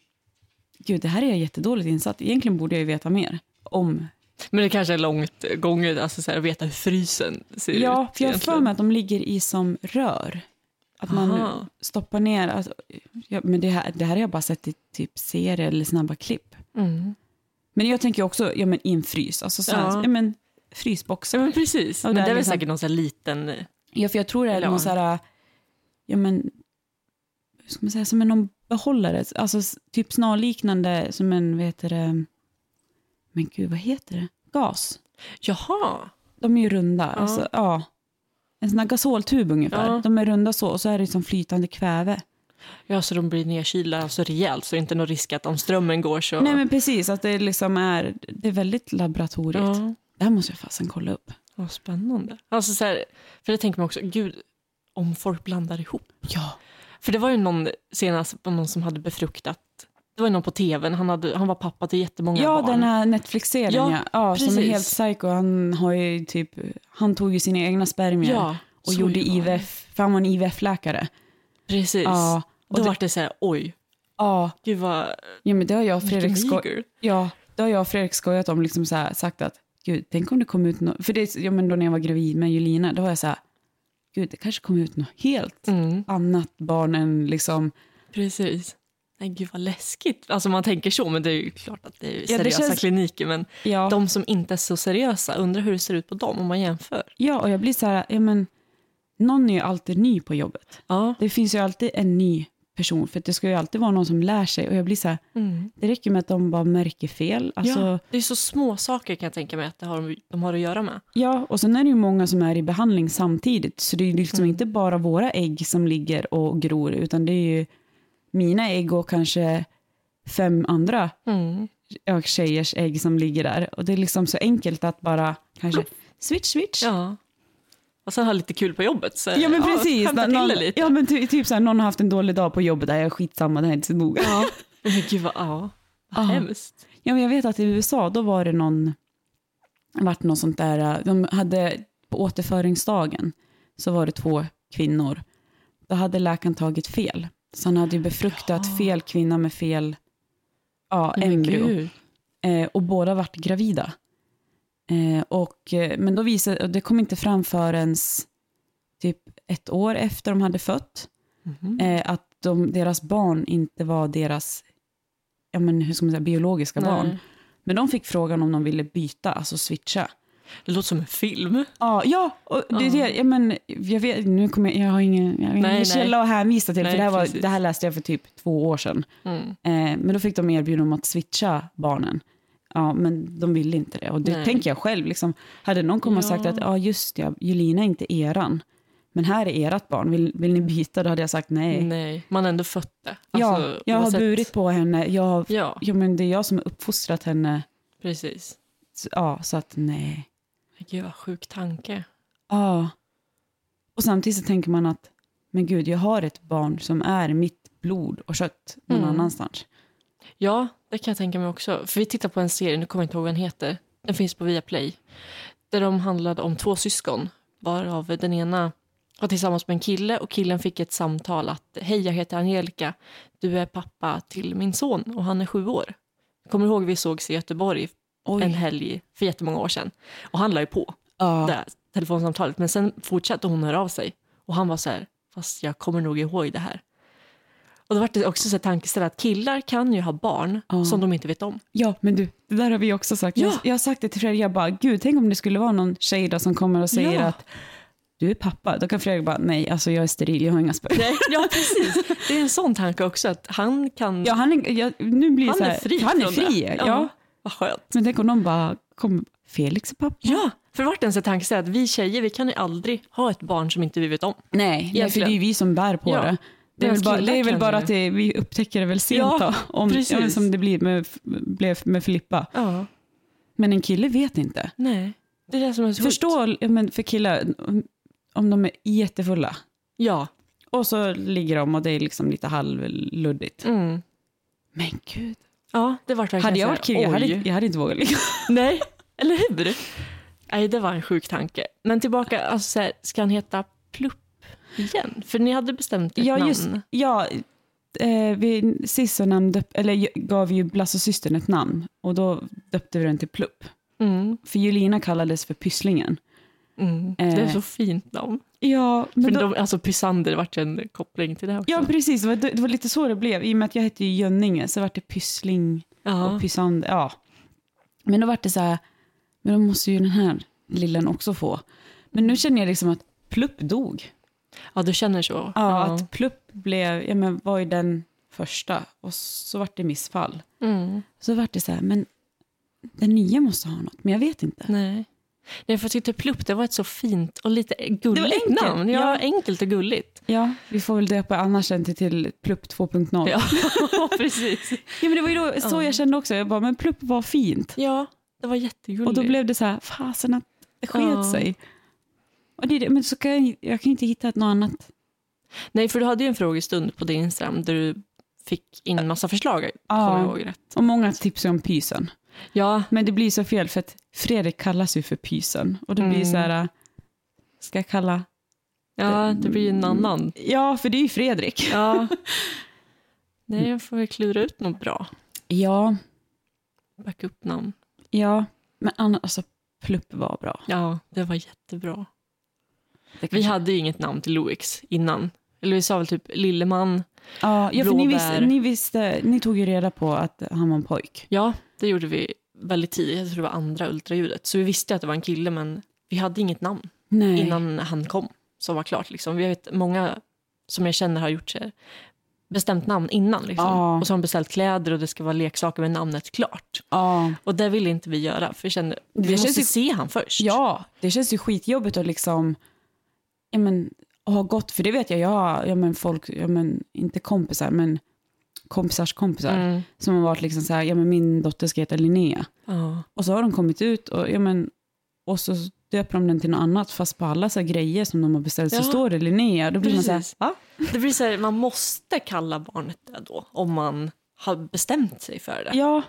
gud det här är jag jättedåligt insatt. Egentligen borde jag ju veta mer om Men det kanske är långt gånget alltså så här, att veta hur frysen ser ut. Ja, för jag har för mig att de ligger i som rör. Att man Aha. stoppar ner, alltså, ja, men det här, det här har jag bara sett i typ serier eller snabba klipp. Mm. Men jag tänker också, ja men i en frys, alltså så här, Ja. ja. men frysbox. Ja, men precis. Ja, men det är väl liksom- säkert någon så här liten... Ja, för jag tror det är någon ja. så här, ja men, hur ska man säga, som en någon behållare, alltså typ snarliknande som en, vad heter det, men gud vad heter det, gas. Jaha. De är ju runda, Ja. alltså, ja. En sån här gasoltub ungefär. Ja. De är runda så och så är det som flytande kväve. Ja, så de blir nedkylda alltså rejält så det är inte någon risk att om strömmen går så... Nej men precis, att det liksom är, det är väldigt laboratoriet. ja, Det här måste jag fasen kolla upp. vad spännande. Alltså så här, för det tänker man också, gud, om folk blandar ihop. Ja. För det var ju någon senast, någon som hade befruktat, det var någon på tvn, han, hade, han var pappa till jättemånga Ja, barn. den här Netflix-serien Ja, ja. ja som är helt psycho. Han, har ju typ, han tog ju sina egna spermier ja, och gjorde. IVF, för han var en IVF-läkare. Precis. Ja, och Då det- var det så här, oj, Ja, gud vad, ja, men det har jag och Fredrik, sko- ja, det har jag Fredrik skojat om, liksom så här, sagt att gud, tänk om det kom ut något, för det, ja, men då när jag var gravid med Julina, då var jag så här, gud, det kanske kom ut något helt Mm, annat barn än liksom, precis. Nej, gud vad läskigt. Alltså man tänker så, men det är ju klart att det är det seriösa känns- kliniker. Men ja. de som inte är så seriösa, undrar hur det ser ut på dem om man jämför. Ja, och jag blir så här, ja men, någon är ju alltid ny på jobbet. Ja. Det finns ju alltid en ny person, för det ska ju alltid vara någon som lär sig. Och jag blir så här, Mm. det räcker med att de bara märker fel. Alltså, ja, ja. det är så små saker kan jag tänka mig att det har, de har att göra med. och sen är det ju många som är i behandling samtidigt. Så det är ju liksom Mm. inte bara våra ägg som ligger och gror, utan det är ju mina ägg och kanske fem andra Mm. ja, tjejers ägg som ligger där. Och det är liksom så enkelt att bara kanske switch, switch. Ja. Och sen ha lite kul på jobbet. Så, Ja men precis. skämta någon, lite. Ja men ty, typ så här, någon har haft en dålig dag på jobbet, där jag är skitsamma, det här är inte så noga. Ja. Men gud vad, ja. vad Ja. hemskt. Ja, men jag vet att i USA, då var det någon, vart något sånt där, äh, de hade på återföringsdagen, så var det två kvinnor. Då hade läkaren tagit fel. Så han hade ju befruktat Ja. fel kvinna med fel ja, men embryo. Eh, och båda vart gravida. Eh, och, eh, men då visade, och det kom inte fram förrän typ ett år efter de hade fött, Mhm. eh, att de, deras barn inte var deras ja, men, hur ska man säga, biologiska barn. Nej. Men de fick frågan om de ville byta, alltså switcha. Det låter som en film. Ja, ja och det Ja. det, ja, men, jag, vet, nu kommer jag, jag har ingen, jag har ingen Nej, nej. källa att hänvisa till, Nej, för det här, var, precis. det här läste jag för typ två år sedan. Mm. Eh, men då fick de erbjudande om att switcha barnen. Ja, men de ville inte det. Och det Nej. tänker jag själv. Liksom, hade någon kommit och sagt Ja. att ja, just det, Julina är inte eran, men här är ert barn, vill, vill ni byta? Då hade jag sagt nej. Nej, man ändå fött det. ja, Alltså, jag har oavsett- burit på henne. Jag, Ja, ja, men det är jag som har uppfostrat henne. precis. Ja, så att nej. Gud vad sjuk tanke. Ja. Och samtidigt så tänker man att, men gud, jag har ett barn som är mitt blod och kött någon Mm. annanstans. Ja, det kan jag tänka mig också. För vi tittar på en serie, nu kommer jag inte ihåg vad den heter. Den finns på Viaplay. Där de handlade om två syskon. Varav den ena var tillsammans med en kille och killen fick ett samtal att Hej, jag heter Angelica. Du är pappa till min son och han är sju år. Kommer du ihåg vi sågs i Göteborg Oj. en helg för jättemånga år sedan. Och han la ju på Ja. det här telefonsamtalet. Men sen fortsatte hon höra av sig. Och han var så här, fast jag kommer nog ihåg det här. Och då var det också så här tankeställare att killar kan ju ha barn Ja. som de inte vet om. ja, men du, det där har vi också sagt. Jag, Ja. jag har sagt det till Fredrik, jag bara, gud, tänk om det skulle vara någon tjej då som kommer och säger Ja. att du är pappa. Då kan Fredrik bara, nej, alltså jag är steril, jag har inga sperma. Nej, ja, precis. Det är en sån tanke också att han kan... Ja, han är, jag, nu blir han så här, är fri Han är fri, ja. Vad skönt. Men tänk om någon bara, kom, Felix är pappa? Ja, för vart ens en tankeställare att vi tjejer, vi kan ju aldrig ha ett barn som inte vi vet om. Nej, nej för det är ju vi som bär på Ja. det. Det är väl bara, det är väl bara att det, vi upptäcker det väl sent Ja, då. Om, precis. som det blir med, blev med Filippa. Ja. Men en kille vet inte. Nej, det är det som är så. Förstå men för killar, om, om de är jättefulla Ja. och så ligger de och det är liksom lite halvluddigt. Mm. Men gud. Ja, det var verkligen Hade jag varit kille, jag hade, jag hade inte vågat ligga. Nej, eller hur? Nej, det var en sjuk tanke. Men tillbaka, alltså, så här, ska han heta Plupp igen? För ni hade bestämt ett Ja, namn. just, ja eh, vi, sist så namn döp, eller, gav ju Blasse och systern ett namn och då döpte vi den till Plupp. Mm, För Julina kallades för Pysslingen. Mm. Det är så fint namn. Ja, För men då, de, alltså Pysander vart en koppling till det också. ja precis. Det var, det var lite så det blev. I och med att jag hette ju Jönninge så vart det Pyssling ja. och Pysander. Ja. Men då vart det så här, men då måste ju den här lillen också få. Men nu känner jag liksom att Plupp dog. ja, du känner så? Ja, att Plupp blev, ja men var ju den första och så vart det missfall. Mm. Så vart det så här, men den nya måste ha något, men jag vet inte. Nej. Nej, för jag tyckte Plupp, det var ett så fint och lite gulligt namn. Ja, ja. enkelt och gulligt. Ja, vi får väl döpa annars den till, till Plupp 2.0. Ja. Ja, precis. men det var ju då, så Ja. jag kände också, jag bara, men Plupp var fint. Ja, det var jättegulligt. Och då blev det så här, fasen att det sket Ja. sig. Och det, men så kan jag, jag kan inte hitta ett något annat. Nej, för du hade ju en frågestund på din Instagram där du fick in en massa förslag, Ja. Och många tipsar om pysen. Ja, Men det blir så fel för att Fredrik kallas ju för pysen. Och det blir Mm. så här, ska jag kalla? ja, det blir ju en annan. Ja, för det är ju Fredrik. Ja. Nej, jag får väl klura ut något bra Ja, backup-namn. ja. Men annars, alltså Plupp var bra. Ja, det var jättebra. Det Vi kanske- hade ju inget namn till Louix innan. Eller vi sa väl typ Lilleman. Ja, ja för ni visste, ni visste, ni tog ju reda på att han var en pojk. Ja, det gjorde vi väldigt tidigt. Jag tror det var andra ultraljudet. Så vi visste att det var en kille, men vi hade inget namn Nej. innan han kom. Som var klart. Liksom. Vi vet många som jag känner har gjort sig bestämt namn innan. Liksom. Ja. Och så har de beställt kläder och det ska vara leksaker med namnet klart. Ja. Och det ville inte vi göra. För vi kände, vi Det måste ju- se han först. ja, det känns ju skitjobbigt att liksom, ja men, ha gått, för det vet jag, jag har, ja men folk, ja men, inte kompisar, men kompisars kompisar, Mm. som har varit liksom så här, ja men min dotter ska heta Linnea. Ja. Och så har de kommit ut och, ja men, och så döper de den till något annat, fast på alla så grejer som de har beställt Ja. så står det Linnea. Då blir man så här, va? Det blir så här, man måste kalla barnet det då, om man har bestämt sig för det. Ja,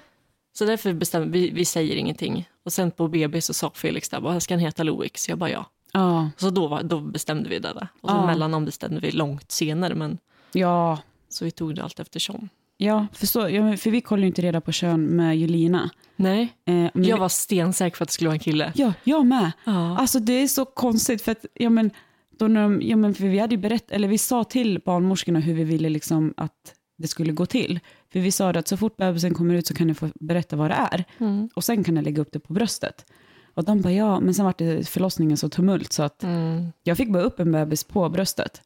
Så därför bestämmer vi, vi säger ingenting. Och sen på BB så sa Felix där, bara, ska han heta Louix? Jag bara ja. ja, Så då, var, då bestämde vi det där. Och så Ja. mellannamn bestämde vi långt senare, men ja, så vi tog det allt eftersom. ja, för, så, ja, för vi kollar ju inte reda på kön med Julina. Nej, Eh, jag var stensäker på att det skulle vara en kille. Ja, jag med. Ja. Alltså det är så konstigt för att, ja men, då när de, ja men för vi hade ju berättat, eller vi sa till barnmorskorna hur vi ville liksom att det skulle gå till. För vi sa att så fort bebisen kommer ut så kan du få berätta vad det är. Mm. Och sen kan jag lägga upp det på bröstet. Och de bara ja, men sen var det förlossningen så tumult så att Mm. jag fick bara upp en bebis på bröstet.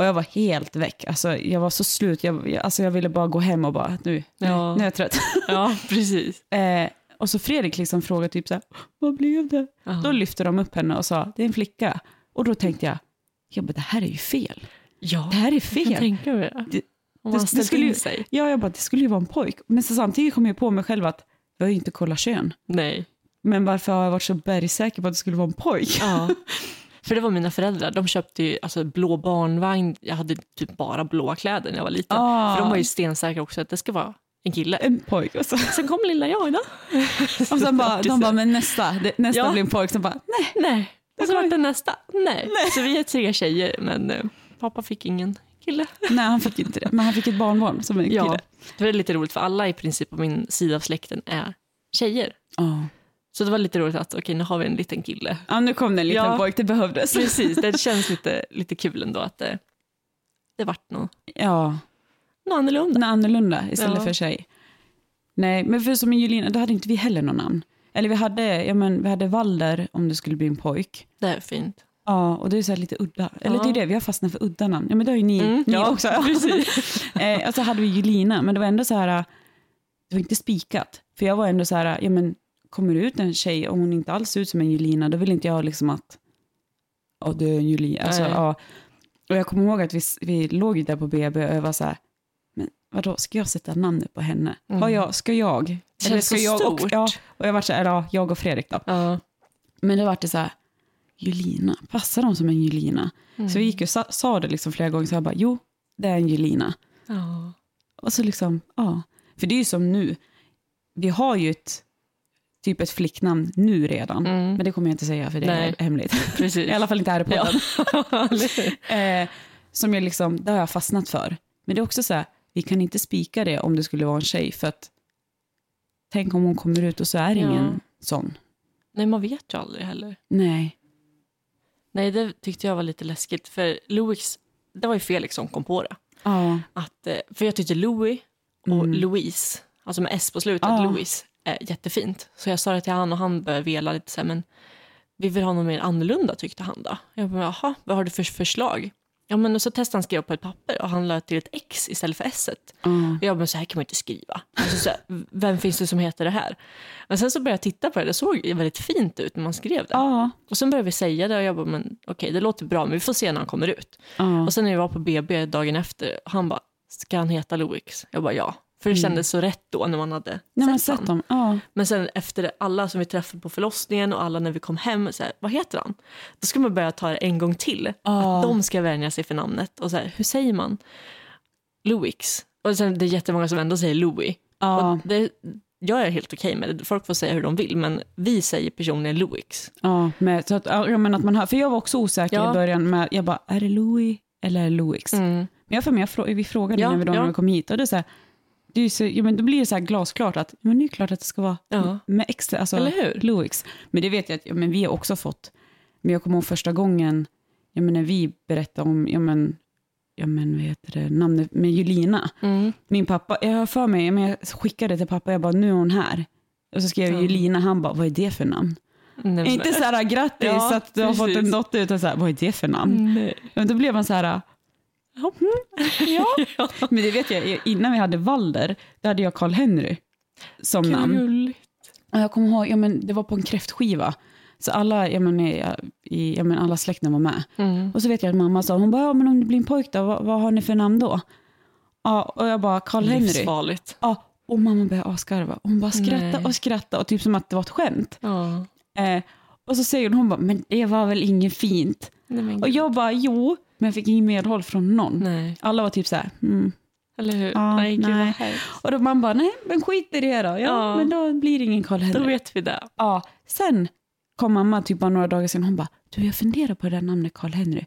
Och jag var helt väck. Alltså jag var så slut. Jag, jag, alltså jag ville bara gå hem och bara, nu, Ja. nu är jag trött. ja, precis. eh, och så Fredrik liksom frågade typ så här, vad blev det? Ja. Då lyfte de upp henne och sa, det är en flicka. Och då tänkte jag, ja men det här är ju fel. ja, Det här är jag fel. tänka mig det. Det- Om det- man det skulle ju- sig. Ja, jag bara, det skulle ju vara en pojk. Men så samtidigt kom jag på mig själv att jag har ju inte kollat kön. Nej. Men varför har jag varit så bergsäker på att det skulle vara en pojk? Ja. För det var mina föräldrar, de köpte ju alltså, blå barnvagn, jag hade typ bara blåa kläder när jag var liten. Ah. För de var ju stensäkra också att det ska vara en kille. En pojke och så. Sen kom lilla jag då. Och sen bara, de bara, men nästa, det, nästa Ja. blir en pojke. Sen bara, nej. Nej. Och så var det nästa. Nej. Så vi är tre tjejer, men eh, pappa fick ingen kille. Nej, han fick inte det. Men han fick ett barnbarn som en kille. Ja, det var lite roligt för alla i princip på min sida av släkten är tjejer. Ja. Så det var lite roligt att okej, nu har vi en liten kille. ja, nu kom det en liten Ja. pojk, det behövdes. Precis, det känns lite, lite kul ändå att det, det vart något, Ja, något annorlunda. något annorlunda istället Ja. för tjej. Nej, men för som en Julina, då hade inte vi heller någon namn. Eller vi hade, ja, men, vi hade Valder om det skulle bli en pojk. Det är fint. Ja, och det är så lite udda. Eller Ja. det är det, vi har fastnat för udda namn. Ja, men det har ju ni, Mm, ni ja, också. precis. eh, och så hade vi Julina, men det var ändå så här, det var inte spikat. För jag var ändå så här, ja men kommer ut en tjej och hon inte alls ser ut som en Julina, då vill inte jag liksom att, ja du är en Julina. Alltså, ja. Och jag kommer ihåg att vi, vi låg där på BB och jag var så här, men vadå, ska jag sätta namnet på henne? Mm. Har jag, ska jag? Det känns så jag och, stort. ja, och jag var så här, ja, jag och Fredrik då. Ja. Men det var det så här, Julina, passar de som en Julina? Mm. Så vi gick och sa, sa det liksom flera gånger, så jag bara, jo, det är en Julina. Ja. Och så liksom, ja. För det är ju som nu, vi har ju ett, typ ett flicknamn nu redan. Mm. Men det kommer jag inte säga för det Nej. är hemligt. Precis. I alla fall inte här i podden. Ja. Eh, som jag liksom, det har jag fastnat för. Men det är också så här, vi kan inte spika det om det skulle vara en tjej. För att tänk om hon kommer ut och så är det Ja. ingen sån. Nej, man vet ju aldrig heller. Nej. Nej, det tyckte jag var lite läskigt. För Louis, det var ju Felix som kom på det. Ja. Att, eh, för jag tyckte Louis och Mm. Louise, alltså med S på slutet, Ja. Louis, är jättefint. Så jag sa det till han och han började vela lite så här, men vi vill ha något mer annorlunda tyckte han då. Jag bara, jaha, vad har du för förslag? Ja, men och så testade han skriva på ett papper och han lade till ett X istället för S. Ja. Och jag bara, så här kan man inte skriva. Alltså, så här, vem finns det som heter det här? Men sen så började jag titta på det, det såg väldigt fint ut när man skrev det. Ja. Och sen började vi säga det och jag bara, men okej, det låter bra, men vi får se när han kommer ut. Ja. Och sen när vi var på BB dagen efter, han bara, ska han heta Louis? Jag bara, ja. För det kändes så rätt då när man hade man sett sett dem. Ja. Men sen efter alla som vi träffade på förlossningen och alla när vi kom hem, så här, vad heter han? Då ska man börja ta det en gång till. Ja. Att de ska vänja sig för namnet. Och så här, hur säger man? Louis. Och sen det är jättemånga som ändå säger Louis. Ja. Det, jag är helt okej med det. Folk får säga hur de vill, men vi säger personligen Louis. Ja, med, så att, ja, menar att man hör, för jag var också osäker i början med, jag bara, är det Louis eller är det Louis? Mm. Men jag för mig, jag vi frågade när vi, då, när vi kom hit och det är så här, det är så, ja, men då blir det så här glasklart att men det är klart att det ska vara Ja. med extra, alltså Eller hur? Louis. Men det vet jag att ja, men vi har också fått. Men jag kommer ihåg första gången, ja, men när vi berättade om, ja men, ja, men vad heter det, namnet med Julina. Mm. Min pappa, jag har för mig, men jag skickade till pappa, jag bara, nu är hon här. Och så skrev jag Ja. Julina, han bara, vad är det för namn? Nej, Inte så här grattis Ja, att du har fått en dotter, utan så här, vad är det för namn? Nej. Men då blev man så här, ja, ja. Men det vet jag, innan vi hade Valder, då hade jag Karl Henry som vad namn. gulligt. Och jag kommer ihåg, ja, men det var på en kräftskiva. Så alla, ja, men, i, ja, men alla släkten var med. Mm. Och så vet jag att mamma sa, hon bara, ja, men om det blir en pojk då, vad, vad har ni för namn då? Ja, och jag bara, Karl Henry. Livsfarligt. Ja, och mamma började asgarva. Hon bara skratta och skratta och typ som att det var ett skämt. Ja. Eh, och så säger hon, hon bara, men det var väl inget fint? Nej, Och jag bara, jo, men jag fick ingen medhåll från någon. Nej, Alla var typ så här, mm. eller hur? Ja, nej, gud, nej. vad. Och då man bara, nej, men skit i det då. Ja, Ja. men då blir det ingen Karl Då Henry. vet vi det. Ja, sen kom mamma typ bara några dagar sen, hon bara, du jag funderar på det där namnet Karl Henry.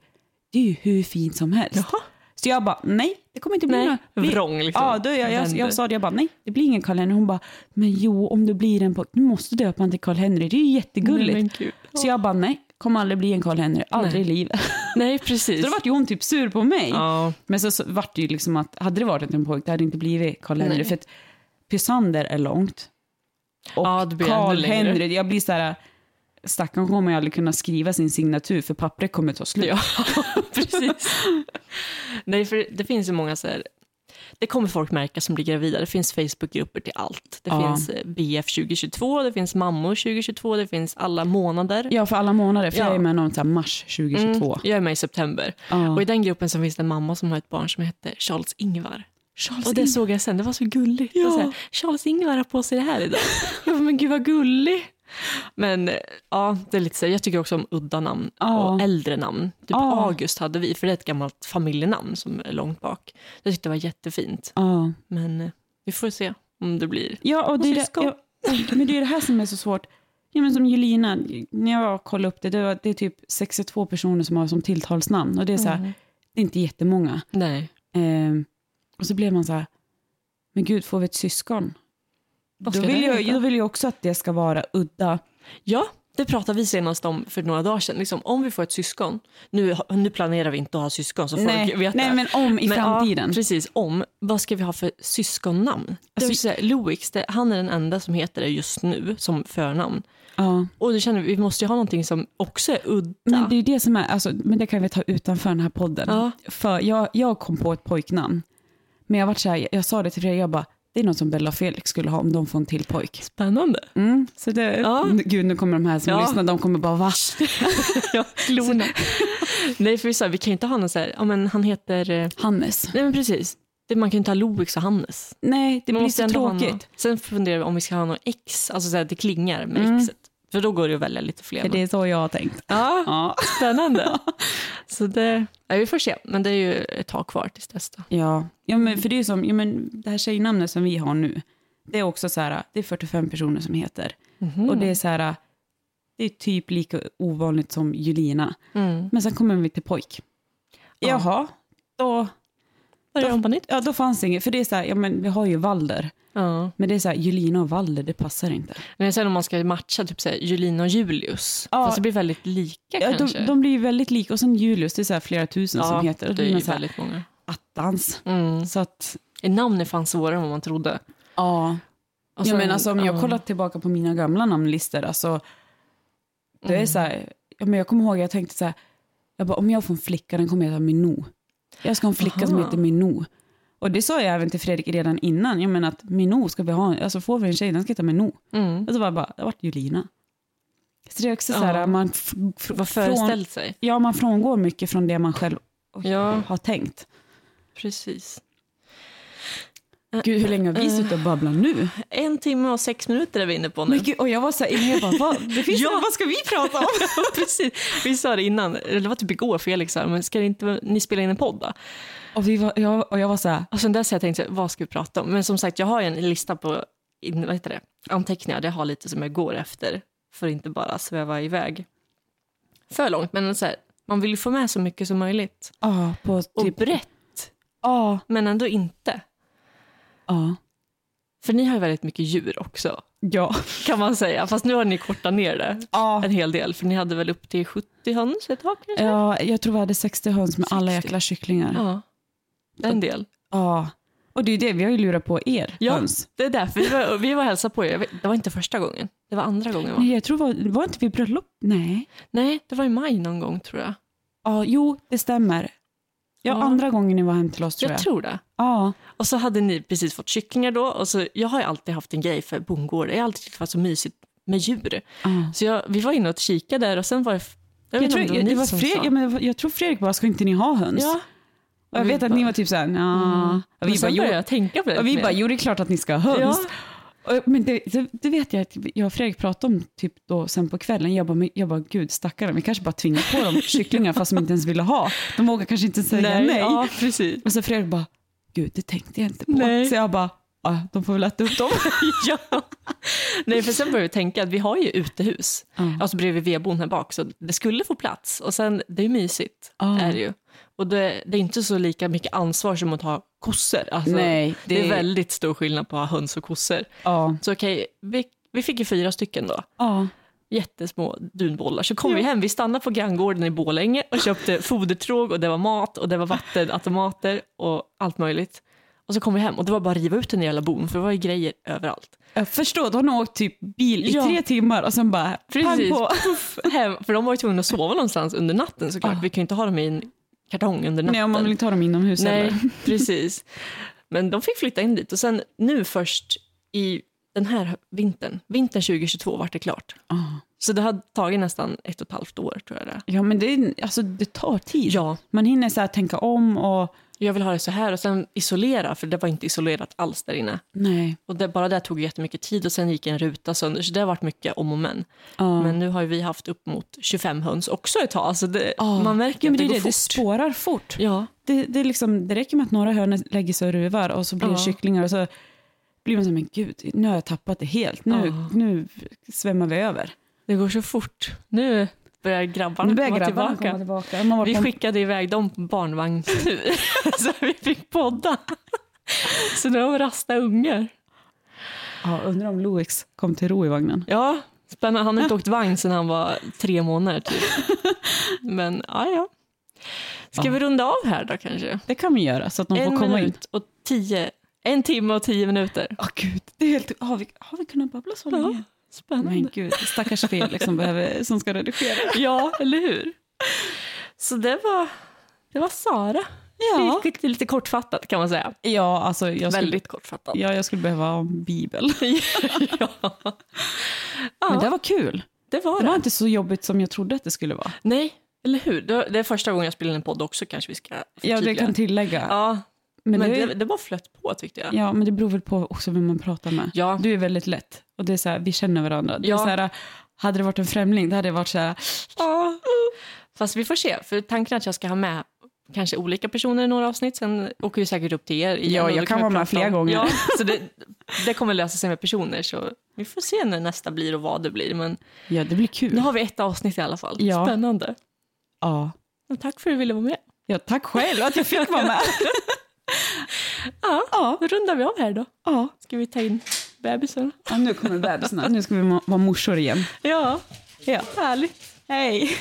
Det är ju hur fint som helst. Jaha. Så jag bara, nej, det kommer inte bli Nej, bli- vrång liksom. Ja, då jag, jag, jag sa det, jag bara, nej, det blir ingen Karl Henry. Hon bara, men jo, om det blir en pojke, du måste döpa honom till Karl Henry, det är ju jättegulligt. Nej. Så jag bara, nej, kommer aldrig bli en Karl Henry, aldrig Nej. i livet. Nej, precis. Så då vart ju hon typ sur på mig. ja. Men så, så vart det ju liksom att, hade det varit en pojke, det hade inte blivit Karl Henry. Nej. För att Pysander är långt. Och Ja, Karl. Henry, jag blir så här, stackaren kommer aldrig kunna skriva sin signatur för pappret kommer ta slut. Ja, precis. Nej, för det finns ju många så här... Det kommer folk märka som blir gravida. Det finns Facebookgrupper till allt. Det Ja. finns eh, BF 2022, det finns mammor 2022, det finns alla månader. Ja, för alla månader, för Ja. jag är med någon så mars 2022. Mm, jag är med i september. Ja. Och i den gruppen så finns det en mamma som har ett barn som heter Charles Ingvar. Charles Och det Ingvar. såg jag sen, det var så gulligt. Ja. Och så här, Charles Ingvar har på sig det här idag. Jag bara, men gud vad gullig. Men ja, det är lite så. Jag tycker också om udda namn och äldre namn. Typ Ja. August hade vi, för det är ett gammalt familjenamn som är långt bak. Jag tyckte det var jättefint. Ja. Men eh, vi får se om det blir. Ja, och det, är det, syskon. ja, men det är det här som är så svårt. Ja, men som Julina, när jag kollade upp det, det, var, det är typ 62 personer som har som tilltalsnamn. Och det är, så här, Mm. det är inte jättemånga. Nej. Ehm, och så blev man så här, men gud, får vi ett syskon? Då vill, jag, då vill jag också att det ska vara udda. Ja, det pratade vi senast om för några dagar sedan. Liksom, om vi får ett syskon, nu, nu planerar vi inte att ha syskon så folk Nej, vet nej, men om i Men, framtiden. Ja, precis, om. Vad ska vi ha för syskonnamn? Alltså- det, han är den enda som heter det just nu som förnamn. Ja. Och då känner vi, vi måste ju ha någonting som också är udda. Men det är det som är, alltså, men det kan vi ta utanför den här podden. Ja. För jag, jag kom på ett pojknamn. Men jag, var så här, jag sa det till Fredrik, jag bara, det är något som Bella och Felix skulle ha om de får en till pojk. Spännande. Mm, så det, Ja. Gud, nu kommer de här som Ja. lyssnar, de kommer bara, va? ja, klorna. Nej, för vi, sa, vi kan ju inte ha någon så här, ja men han heter, eh, Hannes. nej men precis. Det, man kan ju inte ha Louis och Hannes. Nej, det Man blir så tråkigt. Sen funderar vi om vi ska ha något X, alltså så här, det klingar med Mm. Xet. För då går det att välja lite fler. För det är så jag har tänkt. Ja, Ja. spännande. Så det, nej, vi får se, men det är ju ett tag kvar tills dess då. Ja, ja men för det är som, ja, men det här tjejnamnet som vi har nu, det är också så här, det är 45 personer som heter. Mhm. Och det är så här, det är typ lika ovanligt som Julina. Mm. Men sen kommer vi till pojk. Ja. Jaha, då, Börjar om på nytt. ja, då fanns det inget. För det är så här, ja men vi har ju Valder. Ja. Men det är så här, Julina och Valder, det passar inte. Men sen om man ska matcha typ så här, Julina och Julius, Ja. fast det blir väldigt lika Ja, kanske. de, de blir väldigt lika. Och sen Julius, det är så här flera tusen ja, som heter. Det då är ju så här, väldigt många. attans. Mm. Så att, Namn är fan svårare än vad man trodde. ja. Och sen- men alltså om jag ja. kollar tillbaka på mina gamla namnlistor, alltså, det är Mm. så här, ja, men jag kommer ihåg, jag tänkte så här, jag bara, om jag får en flicka, den kommer heta Minou. Jag ska ha en flicka som Aha. heter Minou. Och det sa jag även till Fredrik redan innan, jag menar att Minou ska vi ha, alltså får vi en tjej, den ska heta Minou. Mm. Och så var jag bara, det vart Julina. Så det är också så här, man, Vad föreställt sig. ja, man frångår mycket från det man själv Ja, har tänkt. precis. Gud, hur länge har vi suttit och babblat nu? En timme och sex minuter är vi inne på nu. Gud, och jag var så här jag bara, vad, det finns, Ja. vad ska vi prata om? Precis. Vi sa det innan, det var typ igår Felix sa, men ska det inte ni spela in en podd då? Och, vi var, jag, och jag var så här, Och sen dess har jag tänkt, vad ska vi prata om? Men som sagt, jag har en lista på vad heter det? anteckningar, det har lite som jag går efter för att inte bara sväva iväg för långt. Men så här, man vill ju få med så mycket som möjligt. ja, på Och typ, brett, ja, men ändå inte. Ja, För ni har ju väldigt mycket djur också, ja, kan man säga. Fast nu har ni kortat ner det ja. en hel del, för ni hade väl upp till 70 höns ett tag kanske? Ja, jag tror vi hade 60 höns med alla 60. jäkla kycklingar. Ja, det en del. Ja. Och det är det, vi har ju lurat på er Ja. höns. Det är därför vi var, vi var och hälsade på er. Det var inte första gången, det var andra gången va? Nej, jag tror var, var inte vi bröllop? Nej. Nej, det var i maj någon gång tror jag. Ja, jo, det stämmer. Ja, Ja. andra gången ni var hem till oss tror Jag jag. tror det. Ja, Och så hade ni precis fått kycklingar då. Och så, jag har ju alltid haft en grej för bondgård. Jag har alltid tyckt det var så mysigt med djur. ja. Så jag, vi var inne och kikade där och sen var det... Jag, tror, det var Fredrik, sa. ja, men jag tror Fredrik bara, ska inte ni ha höns? Ja. Och jag vet att ni var typ såhär, ja. Mm. Och vi bara, jag tänka på det och vi lite bara, mer. jo det är klart att ni ska ha höns. Och, men det, det, det vet jag att jag och Fredrik pratade om typ då sen på kvällen. Jag bara, jag bara gud stackarna, vi kanske bara tvingar på dem kycklingar fast de inte ens ville ha. De vågar kanske inte säga nej. Nej, ja, precis. Och så Fredrik bara, gud det tänkte jag inte på. Nej. Så jag bara, ja, de får väl äta upp dem. ja. Nej, för sen började vi tänka att vi har ju utehus. Ja. Alltså bredvid vedboden här bak, så det skulle få plats. Och sen, det är ju mysigt, Ja. är det ju. Och det, det är inte så lika mycket ansvar som att ha kossor. Alltså, Nej, det... det- är väldigt stor skillnad på att ha höns och kossor. Ja. Så okej, vi, vi fick ju fyra stycken då. Ja. Jättesmå dunbollar. Så kom Ja. vi hem, vi stannade på granngården i Borlänge och köpte fodertråg och det var mat och det var vattenautomater och allt möjligt. Och så kom vi hem och det var bara att riva ut den jävla bon för det var ju grejer överallt. Jag förstår, då har åkt typ bil i Ja. tre timmar och sen bara pang Precis, på. puff, hem. För de var ju tvungna att sova någonstans under natten såklart. Ja. Vi kan ju inte ha dem i en kartong under natten. Nej, om man vill inte ha dem inomhus Nej, heller. precis. Men de fick flytta in dit och sen nu först i den här vintern, vintern 2022 vart det klart. Ja. Så det har tagit nästan ett och ett halvt år tror jag det. Ja, men det, alltså, det tar tid. Ja, Man hinner så tänka om och Jag vill ha det så här och sen isolera, för det var inte isolerat alls där inne. Nej. Och det, bara det tog jättemycket tid och sen gick en ruta sönder, så det har varit mycket om och men. Ja. Men nu har vi haft upp mot 25 höns också ett tag, så det, Ja. man märker ja, men det, det, går det, fort. det spårar fort. Ja, Det, det, är liksom, det räcker med att några hönor lägger sig och ruvar och så blir det Ja. kycklingar och så blir man så här, men gud, nu har jag tappat det helt. Nu, nu svämmar vi över. det går så fort. Nu börjar grabbarna Nu börjar komma grabbarna tillbaka. komma tillbaka. Man Vi på, skickade iväg dem på barnvagnstur, så vi fick podda. Så nu har vi rasta ungar. ja, undrar om Louis kom till ro i vagnen. Ja, spännande. Han har inte åkt vagn sedan han var tre månader typ. Men ja, ja. Ska Ja. vi runda av här då kanske? Det kan vi göra så att de en får komma in. och tio, en timme och tio minuter. Åh gud, det är helt, har, vi, har vi kunnat babbla så Ja, länge? Spännande. Men gud, stackars Felix som, behöver, som ska redigera. Ja, eller hur? Så det var, det var Sara. Ja, Lite, lite kortfattat kan man säga. ja alltså jag skulle, Väldigt kortfattat. ja, jag skulle behöva en bibel. ja. Men det ja, var kul. det var Det det. var inte så jobbigt som jag trodde att det skulle vara. Nej, eller hur? Det är första gången jag spelar in en podd också kanske vi ska Ja, förtydliga. det kan tillägga. Ja, men, men, det, det, det bara flöt på tyckte jag. ja, men det beror väl på också vem man pratar med. Ja. Du är väldigt lätt. Och det är så här, vi känner varandra. Det är Ja. så här, hade det varit en främling, det hade varit så här, Ja. Fast vi får se, för tanken är att jag ska ha med kanske olika personer i några avsnitt, sen åker vi säkert upp till er igen. Ja, jag kan vara med flera om- gånger. Ja, så det, det kommer lösa sig med personer, så vi får se när nästa blir och vad det blir. Men ja det blir kul. nu har vi ett avsnitt i alla fall. Ja. Spännande. Ja. Och tack för att du ville vara med. ja, tack själv att jag fick vara med. Ja, ja, då rundar vi av här då. ja. Ska vi ta in bebisen? ja, nu kommer bebisarna. Nu ska vi vara morsor igen. Ja, Ja. härligt. Hej.